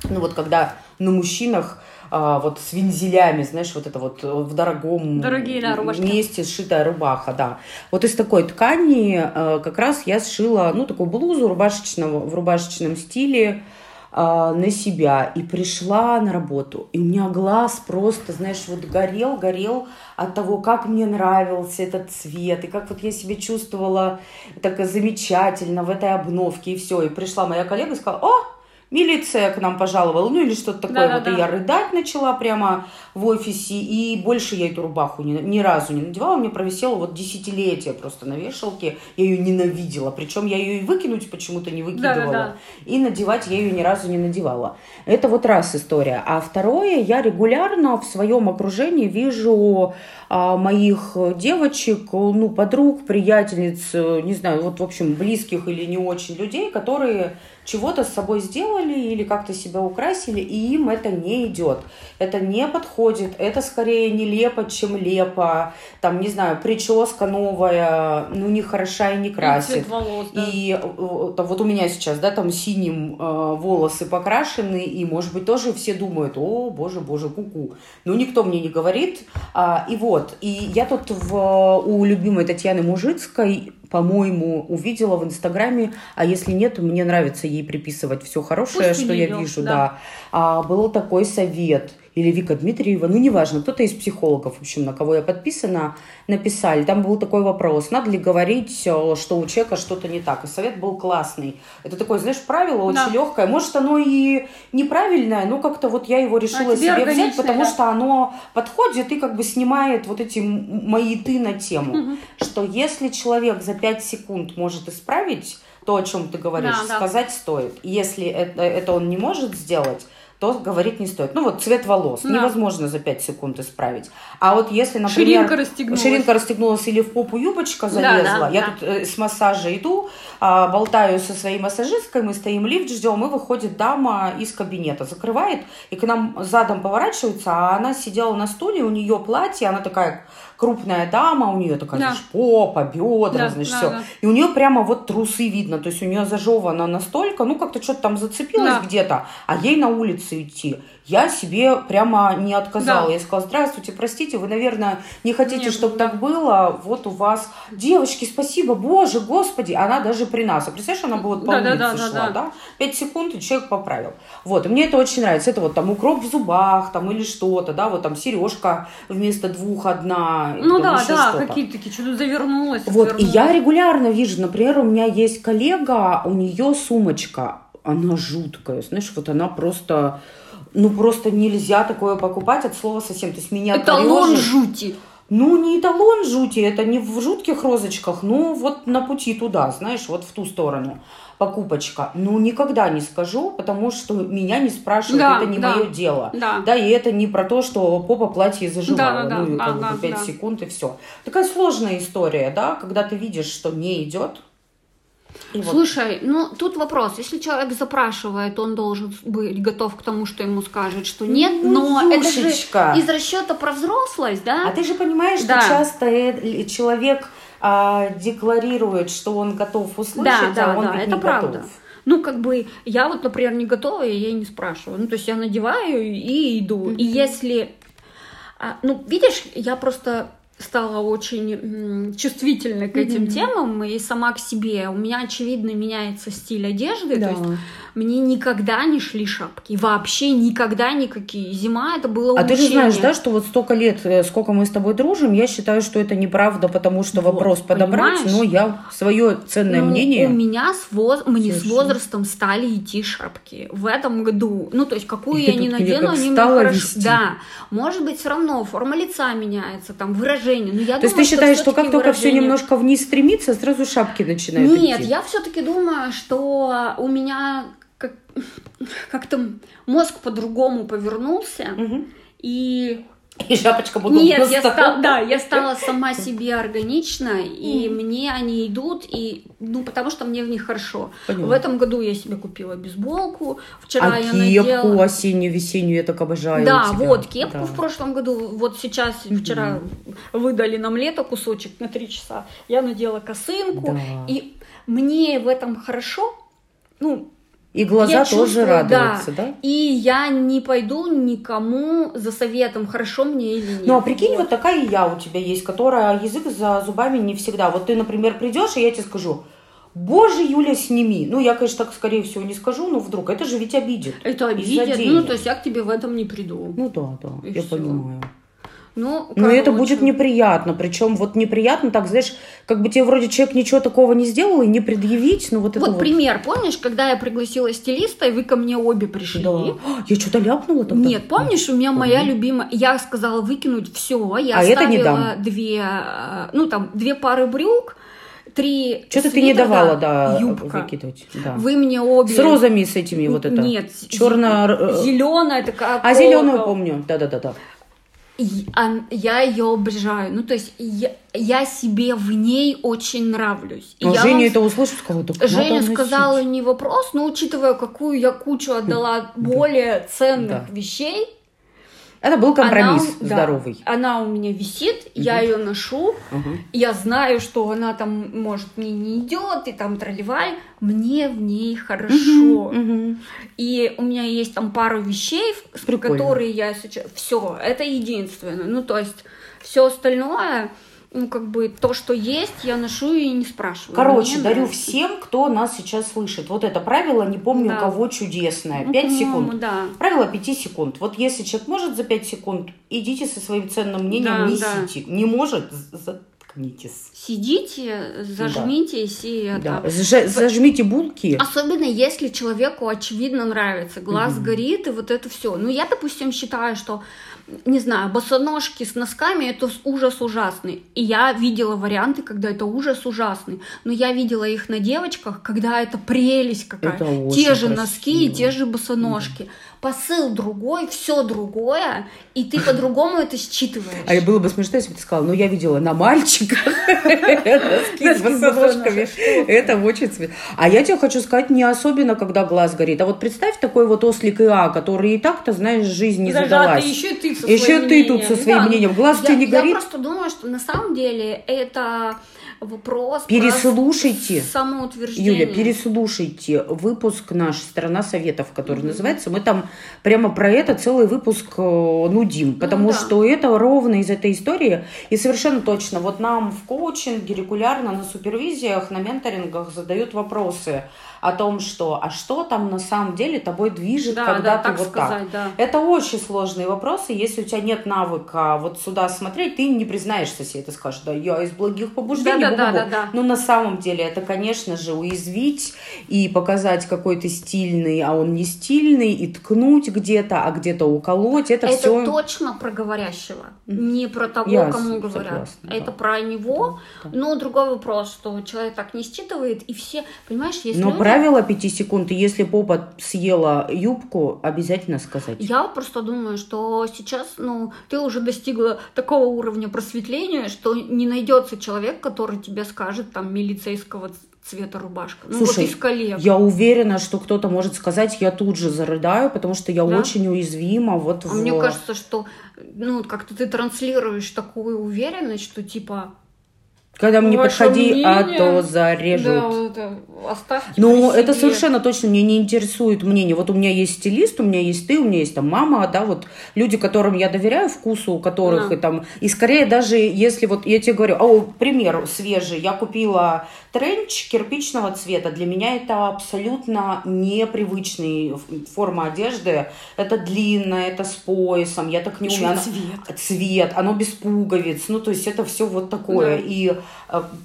Speaker 1: ну вот когда на мужчинах а, вот с вензелями, знаешь, вот это вот э, в дорогом
Speaker 2: Дорогие, да, рубашки.
Speaker 1: месте сшитая рубаха, да. Вот из такой ткани э, как раз я сшила, ну, такую блузу рубашечного, в рубашечном стиле, а, на себя и пришла на работу. И у меня глаз просто, знаешь, вот горел, горел от того, как мне нравился этот цвет, и как вот я себя чувствовала так замечательно в этой обновке, и все. И пришла моя коллега и сказала, о, милиция к нам пожаловала, ну или что-то такое. Да, вот да, и да. я рыдать начала прямо в офисе, и больше я эту рубаху ни, ни разу не надевала. У меня провисела вот десятилетие просто на вешалке. Я ее ненавидела. Причем я ее и выкинуть почему-то не выкидывала. Да, да, да. И надевать я ее ни разу не надевала. Это вот раз история. А второе, я регулярно в своем окружении вижу а, моих девочек, ну, подруг, приятельниц, не знаю, вот, в общем, близких или не очень людей, которые чего-то с собой сделали или как-то себя украсили, и им это не идет. Это не подходит, это скорее нелепо, чем лепо. Там, не знаю, прическа новая, ну, не хороша и не красит. И, волос, да. и э, вот у меня сейчас, да, там синим э, волосы покрашены, и, может быть, тоже все думают, о, боже, боже, куку. Ну, никто мне не говорит. А, и вот, и я тут в, у любимой Татьяны Мужицкой по-моему, увидела в Инстаграме, а если нет, мне нравится ей приписывать все хорошее, Пусть что я вижу, да. да. А, был такой совет – или Вика Дмитриева, ну, неважно, кто-то из психологов, в общем, на кого я подписана, написали. Там был такой вопрос, надо ли говорить, э, что у человека что-то не так. И совет был классный. Это такое, знаешь, правило очень да. легкое. Может, оно и неправильное, но как-то вот я его решила а себе взять, потому да. что оно подходит и как бы снимает вот эти мои ты на тему. Угу. Что если человек за 5 секунд может исправить то, о чем ты говоришь, да, сказать да. стоит. Если это, это он не может сделать, то говорить не стоит. Ну вот цвет волос да. невозможно за 5 секунд исправить. А вот если, например, ширинка расстегнулась, ширинка расстегнулась или в попу юбочка залезла, да, да, я да. тут э, с массажа иду, а, болтаю со своей массажисткой, мы стоим лифт ждем, и выходит дама из кабинета, закрывает, и к нам задом поворачивается, а она сидела на стуле, у нее платье, она такая крупная дама, у нее такая, да. знаешь, попа, бедра, да, значит, да, все. Да. И у нее прямо вот трусы видно, то есть у нее зажевано настолько, ну, как-то что-то там зацепилось да. где-то, а ей на улице идти. Я себе прямо не отказала. Да. Я сказала, здравствуйте, простите, вы, наверное, не хотите, Нет, чтобы да. так было. Вот у вас, девочки, спасибо, боже, господи. Она даже при нас. А представляешь, она бы вот по да, улице да, да, шла, да, да? Пять секунд, и человек поправил. Вот, и мне это очень нравится. Это вот там укроп в зубах, там или что-то, да, вот там сережка вместо двух одна.
Speaker 2: Ну да, да, какие-то такие, что-то завернулось.
Speaker 1: Вот, и я регулярно вижу, например, у меня есть коллега, у нее сумочка, она жуткая, знаешь, вот она просто ну просто нельзя такое покупать от слова совсем. То есть меня
Speaker 2: Эталон корежит. жути.
Speaker 1: Ну, не эталон жути, это не в жутких розочках, но вот на пути туда, знаешь, вот в ту сторону покупочка. Ну, никогда не скажу, потому что меня не спрашивают, да, это не да, мое дело. Да. да, и это не про то, что попа платье заживала, да, да, ну, и да, как да, бы 5 да. секунд, и все. Такая сложная история, да, когда ты видишь, что не идет,
Speaker 2: и Слушай, вот. ну тут вопрос. Если человек запрашивает, он должен быть готов к тому, что ему скажет, что нет. Ну, но это же из расчета про взрослость, да?
Speaker 1: А ты же понимаешь, да. что часто человек а, декларирует, что он готов услышать, да, да, а он да, ведь это не правда. готов.
Speaker 2: Ну, как бы, я вот, например, не готова, и я не спрашиваю. Ну, то есть я надеваю и иду. Mm-hmm. И если... А, ну, видишь, я просто стала очень чувствительной к этим mm-hmm. темам и сама к себе. У меня, очевидно, меняется стиль одежды. Да. То есть мне никогда не шли шапки. Вообще никогда никакие. Зима это было
Speaker 1: А ты же знаешь, да, что вот столько лет, э, сколько мы с тобой дружим, я считаю, что это неправда, потому что вот, вопрос подобрать, понимаешь? но я свое ценное ну, мнение...
Speaker 2: У меня с воз... мне с возрастом стали идти шапки. В этом году. Ну, то есть, какую я не надену, они мне хорошо... Вести. Да. Может быть, все равно форма лица меняется, там, выражение. Но я
Speaker 1: то думаю, есть ты считаешь, что, что как только все немножко вниз стремится, сразу шапки начинают
Speaker 2: Нет,
Speaker 1: идти?
Speaker 2: я все-таки думаю, что у меня как, как-то мозг по-другому повернулся, угу. и
Speaker 1: и шапочка буду
Speaker 2: Нет, я стала, да, я стала сама себе органична, и мне они идут, и ну потому что мне в них хорошо. Поняла. В этом году я себе купила бейсболку, вчера
Speaker 1: а
Speaker 2: я
Speaker 1: кепку надела... осеннюю, весеннюю я так обожаю.
Speaker 2: Да, вот кепку да. в прошлом году, вот сейчас вчера выдали нам лето кусочек на три часа, я надела косынку, да. и мне в этом хорошо, ну
Speaker 1: и глаза я тоже чувствую, радуются, да. да?
Speaker 2: И я не пойду никому за советом, хорошо мне или нет.
Speaker 1: Ну, а прикинь, вот, такая я у тебя есть, которая язык за зубами не всегда. Вот ты, например, придешь, и я тебе скажу, Боже, Юля, сними. Ну, я, конечно, так, скорее всего, не скажу, но вдруг. Это же ведь обидит.
Speaker 2: Это обидит. Ну, то есть я к тебе в этом не приду.
Speaker 1: Ну да, да,
Speaker 2: И
Speaker 1: я
Speaker 2: всё.
Speaker 1: понимаю.
Speaker 2: Ну,
Speaker 1: Но это будет неприятно. Причем вот неприятно, так, знаешь, как бы тебе вроде человек ничего такого не сделал, и не предъявить, ну вот это
Speaker 2: Вот,
Speaker 1: вот.
Speaker 2: пример, помнишь, когда я пригласила стилиста, и вы ко мне обе пришли?
Speaker 1: Да. Я что-то ляпнула тогда?
Speaker 2: Нет, помнишь, у меня моя
Speaker 1: Помню.
Speaker 2: любимая, я сказала выкинуть все, я
Speaker 1: А это не
Speaker 2: оставила
Speaker 1: дам.
Speaker 2: две, э, ну там две пары брюк, три.
Speaker 1: Что-то ты не давала, да,
Speaker 2: юбка.
Speaker 1: выкидывать. Да.
Speaker 2: Вы мне обе.
Speaker 1: С розами, с этими вот это.
Speaker 2: Нет,
Speaker 1: Черно...
Speaker 2: зеленая такая.
Speaker 1: А зеленую помню. Да-да-да-да.
Speaker 2: Я ее обожаю. Ну, то есть я, я себе в ней очень нравлюсь. И
Speaker 1: Но
Speaker 2: я
Speaker 1: Женя
Speaker 2: вам
Speaker 1: это услышит, надо
Speaker 2: Женя сказала не вопрос, но учитывая, какую я кучу отдала более ценных
Speaker 1: Да.
Speaker 2: вещей,
Speaker 1: Это был компромисс
Speaker 2: она, у- да,
Speaker 1: здоровый.
Speaker 2: она у меня висит, я ее ношу,
Speaker 1: Ага.
Speaker 2: я знаю, что она там, может, мне не идет, и там тролливай, мне в ней хорошо.
Speaker 1: Мгм.
Speaker 2: И у меня есть там пару вещей,
Speaker 1: Прикольно.
Speaker 2: которые я сейчас... Все, это единственное. Ну, то есть, все остальное, ну, как бы, то, что есть, я ношу и не спрашиваю.
Speaker 1: Короче,
Speaker 2: Мне
Speaker 1: дарю
Speaker 2: нравится.
Speaker 1: всем, кто нас сейчас слышит. Вот это правило, не помню
Speaker 2: Да.
Speaker 1: у кого, чудесное.
Speaker 2: Ну,
Speaker 1: Пять секунд.
Speaker 2: Да.
Speaker 1: Правило 5 секунд. Вот если человек может за 5 секунд, идите со своим ценным мнением,
Speaker 2: Да,
Speaker 1: несите. Не может, з- заткнитесь.
Speaker 2: Сидите, зажмитесь и это.
Speaker 1: Да. Зажа- зажмите булки.
Speaker 2: Особенно если человеку очевидно нравится, глаз горит и вот это все. Ну, я, допустим, считаю, что, не знаю, босоножки с носками это ужас ужасный. И я видела варианты, когда это ужас ужасный. Но я видела их на девочках, когда это прелесть какая.
Speaker 1: Это
Speaker 2: те же носки и
Speaker 1: красиво.
Speaker 2: те же босоножки. Посыл другой, все другое, и ты по-другому это считываешь.
Speaker 1: А было бы смешно, если бы ты сказала, ну я видела на мальчиках носки с босоножками. Это очень смешно. А я тебе хочу сказать, не особенно, когда глаз горит. А вот представь такой вот ослик ИА, который и так-то, знаешь, жизнь не
Speaker 2: Зажатый,
Speaker 1: задалась.
Speaker 2: еще ты
Speaker 1: тут со своим мнением. Глаз
Speaker 2: я,
Speaker 1: тебе не
Speaker 2: я
Speaker 1: горит?
Speaker 2: просто думаю, что на самом деле это вопрос про
Speaker 1: Переслушайте.
Speaker 2: самоутверждение.
Speaker 1: Юля, переслушайте выпуск наш «Страна советов», который называется. Мы там прямо про это целый выпуск э, нудим, потому
Speaker 2: Ну да.
Speaker 1: что это ровно из этой истории. И совершенно точно, вот нам в коучинге регулярно на супервизиях, на менторингах задают вопросы о том, что, а что там на самом деле тобой движет,
Speaker 2: Да,
Speaker 1: когда
Speaker 2: да,
Speaker 1: ты
Speaker 2: так
Speaker 1: вот так.
Speaker 2: сказать, да.
Speaker 1: Это очень сложные вопросы. Если у тебя нет навыка вот сюда смотреть, ты не признаешься себе. Ты скажешь, да, я из благих побуждений.
Speaker 2: Да, да, да,
Speaker 1: бу-бу-бу».
Speaker 2: да, да.
Speaker 1: Но на самом деле это, конечно же, уязвить и показать, какой ты стильный, а он не стильный, и ткнуть где-то, а где-то уколоть. Это,
Speaker 2: Это
Speaker 1: все...
Speaker 2: точно про говорящего, не про того,
Speaker 1: Я
Speaker 2: кому
Speaker 1: с-
Speaker 2: говорят.
Speaker 1: согласна,
Speaker 2: это
Speaker 1: да.
Speaker 2: про него.
Speaker 1: Да.
Speaker 2: Но другой вопрос, что человек так не считывает, и все, понимаешь, есть
Speaker 1: Но
Speaker 2: люди-
Speaker 1: правило 5 секунд, и если попа съела юбку, обязательно сказать.
Speaker 2: Я просто думаю, что сейчас, ну, ты уже достигла такого уровня просветления, что не найдется человек, который тебе скажет там милицейского цвета рубашка. Ну
Speaker 1: Слушай,
Speaker 2: вот из коллег.
Speaker 1: Я уверена, что кто-то может сказать, я тут же зарыдаю, потому что я
Speaker 2: Да?
Speaker 1: очень уязвима. Вот
Speaker 2: А
Speaker 1: в-
Speaker 2: мне кажется, что ну как-то ты транслируешь такую уверенность, что типа
Speaker 1: Когда мне
Speaker 2: Ваше
Speaker 1: подходи, а
Speaker 2: мнение?
Speaker 1: то зарежут.
Speaker 2: да, это оставьте
Speaker 1: Ну, это
Speaker 2: себе.
Speaker 1: совершенно точно меня не интересует мнение. Вот у меня есть стилист, у меня есть ты, у меня есть там мама, да, вот люди, которым я доверяю вкусу, у которых
Speaker 2: Да.
Speaker 1: и там, и скорее даже если вот, я тебе говорю, о, пример свежий, я купила тренч кирпичного цвета, для меня это абсолютно непривычная форма одежды, это длинная, это с поясом, я так не умею.
Speaker 2: цвет.
Speaker 1: цвет, оно без пуговиц, ну то есть это все вот такое.
Speaker 2: Да.
Speaker 1: И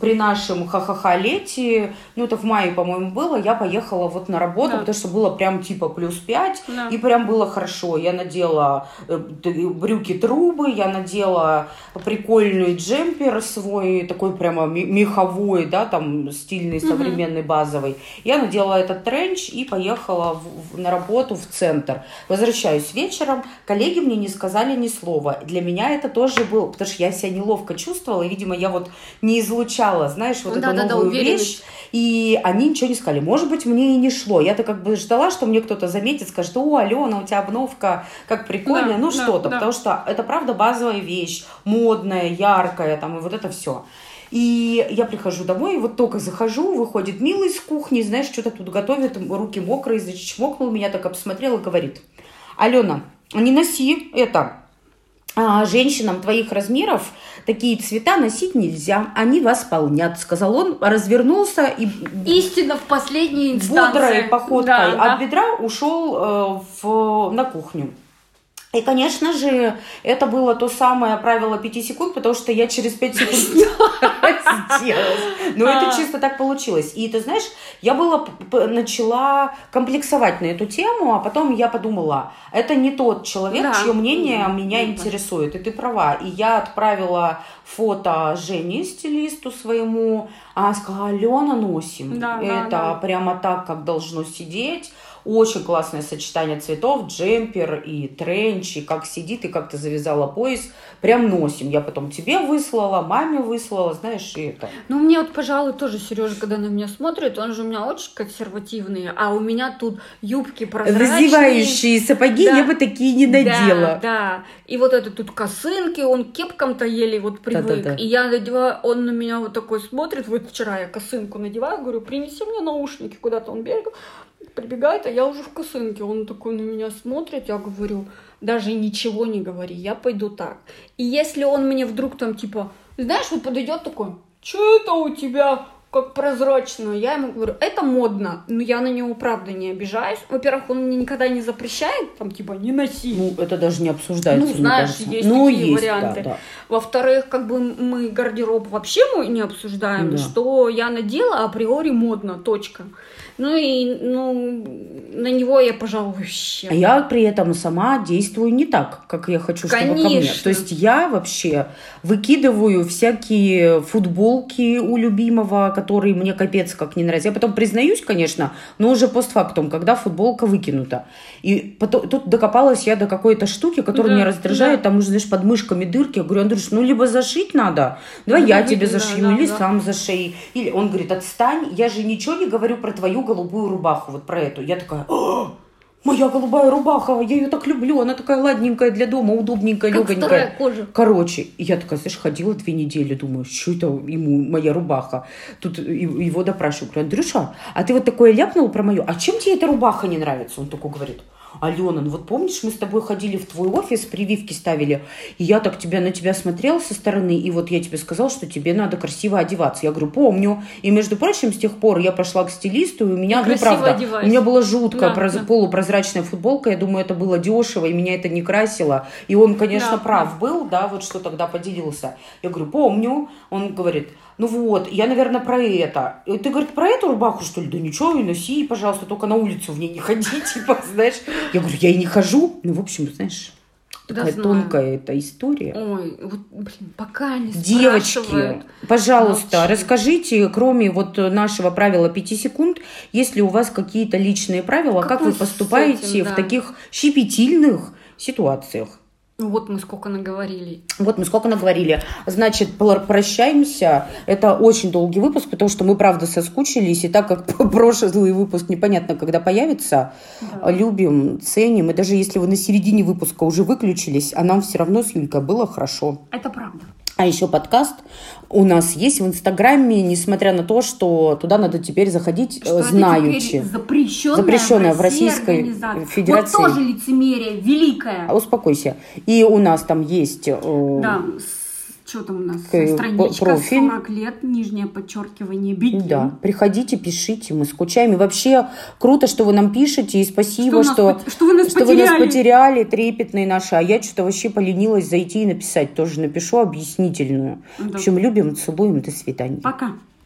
Speaker 1: при нашем ха-ха-ха лете, ну это в мае, по-моему, было, я поехала вот на работу,
Speaker 2: Да.
Speaker 1: потому что было прям типа плюс 5,
Speaker 2: Да.
Speaker 1: и прям было хорошо. Я надела э, т- брюки трубы, я надела прикольный джемпер свой, такой прямо меховой, да, там стильный, современный, базовый. Я надела этот тренч и поехала в- в- на работу в центр. Возвращаюсь вечером, коллеги мне не сказали ни слова. Для меня это тоже было, потому что я себя неловко чувствовала, и, видимо, я вот не излучала, знаешь, вот эту
Speaker 2: Да-да-да,
Speaker 1: новую
Speaker 2: уверенность.
Speaker 1: вещь. И они ничего не сказали. Может быть, мне и не шло. Я-то как бы ждала, что мне кто-то заметит, скажет, о, Алена, у тебя обновка, как прикольно,
Speaker 2: Да,
Speaker 1: ну
Speaker 2: да,
Speaker 1: что-то.
Speaker 2: да.
Speaker 1: Потому что это, правда, базовая вещь, модная, яркая, там, и вот это все. И я прихожу домой, и вот только захожу, выходит милый с кухни, знаешь, что-то тут готовит, руки мокрые, зачмокнул, меня так обсмотрел и говорит, Алена, не носи это, женщинам твоих размеров такие цвета носить нельзя, они восполнят, сказал он, развернулся и
Speaker 2: Истина в последней инстанции.
Speaker 1: бодрой походкой
Speaker 2: Да, да.
Speaker 1: от бедра ушел э, в, на кухню. И, конечно же, это было то самое правило 5 секунд, потому что я через 5 секунд сделала. Но это
Speaker 2: А.
Speaker 1: чисто так получилось. И ты знаешь, я была начала комплексовать на эту тему, а потом я подумала, это не тот человек,
Speaker 2: Да.
Speaker 1: чье мнение меня интересует. И ты права. И я отправила фото Жене, стилисту своему, она сказала, Алена, носим.
Speaker 2: Да, да,
Speaker 1: это
Speaker 2: да.
Speaker 1: прямо так, как должно сидеть. Очень классное сочетание цветов, джемпер и тренч, и как сидит, и как ты завязала пояс. Прям носим. Я потом тебе выслала, маме выслала, знаешь, и это.
Speaker 2: Ну, мне вот, пожалуй, тоже Сережа, когда на меня смотрит, он же у меня очень консервативный, а у меня тут юбки прозрачные.
Speaker 1: Развивающие сапоги
Speaker 2: Да.
Speaker 1: я бы такие не надела.
Speaker 2: Да, да. И вот это тут косынки, он к кепкам-то еле вот привык.
Speaker 1: Да-да-да.
Speaker 2: И я надеваю, он на меня вот такой смотрит. Вот вчера я косынку надеваю, говорю, принеси мне наушники куда-то. Он берег, прибегает, а я уже в косынке. Он такой на меня смотрит, я говорю, даже ничего не говори, я пойду так. И если он мне вдруг там типа, знаешь, вот подойдет такой, что это у тебя как прозрачно. Я ему говорю, это модно, но я на него правда не обижаюсь. Во-первых, он мне никогда не запрещает, там, типа, не носи.
Speaker 1: Ну, это даже не обсуждается,
Speaker 2: Ну, знаешь, есть
Speaker 1: ну,
Speaker 2: такие
Speaker 1: есть,
Speaker 2: варианты.
Speaker 1: Да, да.
Speaker 2: Во-вторых, как бы мы гардероб вообще мы не обсуждаем,
Speaker 1: Да.
Speaker 2: что я надела априори модно, точка. Ну и ну, на него я, пожалуй, вообще.
Speaker 1: А я при этом сама действую не так, как я хочу, чтобы ко мне.
Speaker 2: Конечно.
Speaker 1: То есть я вообще выкидываю всякие футболки у любимого, которые мне капец как не нравятся. Я потом признаюсь, конечно, но уже постфактум, когда футболка выкинута. И потом, тут докопалась я до какой-то штуки, которая
Speaker 2: Да,
Speaker 1: меня раздражает.
Speaker 2: да.
Speaker 1: Там уже, знаешь, под мышками дырки. Я говорю, Андрюш, ну либо зашить надо, давай
Speaker 2: Ну,
Speaker 1: я тебе зашью,
Speaker 2: да,
Speaker 1: или
Speaker 2: да.
Speaker 1: сам зашей. Или он говорит, отстань, я же ничего не говорю про твою голубую рубаху, вот про эту. Я такая, «А, моя голубая рубаха, я ее так люблю, она такая ладненькая для дома, удобненькая,
Speaker 2: как
Speaker 1: легонькая.
Speaker 2: кожа.
Speaker 1: Короче, я такая, знаешь, ходила две недели, думаю, что это ему моя рубаха. Тут его допрашиваю, говорю, Андрюша, а ты вот такое ляпнул про мою, а чем тебе эта рубаха не нравится? Он такой говорит, Алена, ну вот помнишь, мы с тобой ходили в твой офис, прививки ставили, и я так тебя на тебя смотрела со стороны, и вот я тебе сказала, что тебе надо красиво одеваться. Я говорю, помню. И, между прочим, с тех пор я пошла к стилисту, и у меня, ну,
Speaker 2: красиво
Speaker 1: правда,
Speaker 2: одевайся.
Speaker 1: у меня была жуткая
Speaker 2: Да,
Speaker 1: проз-
Speaker 2: да.
Speaker 1: полупрозрачная футболка, я думаю, это было дешево, и меня это не красило. И он, конечно,
Speaker 2: Да,
Speaker 1: прав был, да, вот что тогда поделился. Я говорю, помню. Он говорит, ну вот, я, наверное, про это. И ты, говорит, про эту рубаху, что ли? Да ничего, и носи, пожалуйста, только на улицу в ней не ходи, типа, знаешь. Я говорю, я и не хожу. Ну, в общем, знаешь,
Speaker 2: Да,
Speaker 1: такая
Speaker 2: знаю.
Speaker 1: тонкая эта история.
Speaker 2: Ой, вот, блин, пока не
Speaker 1: Девочки, пожалуйста,
Speaker 2: Молчи.
Speaker 1: расскажите, кроме вот нашего правила 5 секунд, есть ли у вас какие-то личные правила, как,
Speaker 2: Как
Speaker 1: вы поступаете
Speaker 2: этим,
Speaker 1: в
Speaker 2: да.
Speaker 1: таких щепетильных ситуациях?
Speaker 2: Ну вот мы сколько наговорили.
Speaker 1: Вот мы сколько наговорили. Значит, прощаемся. Это очень долгий выпуск, потому что мы, правда, соскучились. И так как прошлый выпуск непонятно, когда появится,
Speaker 2: Да.
Speaker 1: любим, ценим. И даже если вы на середине выпуска уже выключились, а нам все равно с Юлькой было хорошо.
Speaker 2: Это правда.
Speaker 1: А еще подкаст у нас есть в Инстаграме, несмотря на то, что туда надо теперь заходить
Speaker 2: Что
Speaker 1: э,
Speaker 2: это теперь запрещенная,
Speaker 1: Запрещенная в Российской. Федерации.
Speaker 2: Вот тоже лицемерие великое.
Speaker 1: А Успокойся. И у нас там есть э,
Speaker 2: Да, что там у нас?
Speaker 1: Э,
Speaker 2: Страничка
Speaker 1: профиль.
Speaker 2: 40 лет, нижнее подчеркивание, бикин.
Speaker 1: Да, приходите, пишите, мы скучаем. И вообще круто, что вы нам пишете, и спасибо,
Speaker 2: Что,
Speaker 1: что,
Speaker 2: пот- что вы нас
Speaker 1: что вы нас
Speaker 2: потеряли.
Speaker 1: потеряли, трепетные наши. А я что-то вообще поленилась зайти и написать. Тоже напишу объяснительную.
Speaker 2: Да.
Speaker 1: В общем, любим, целуем, до свидания.
Speaker 2: Пока.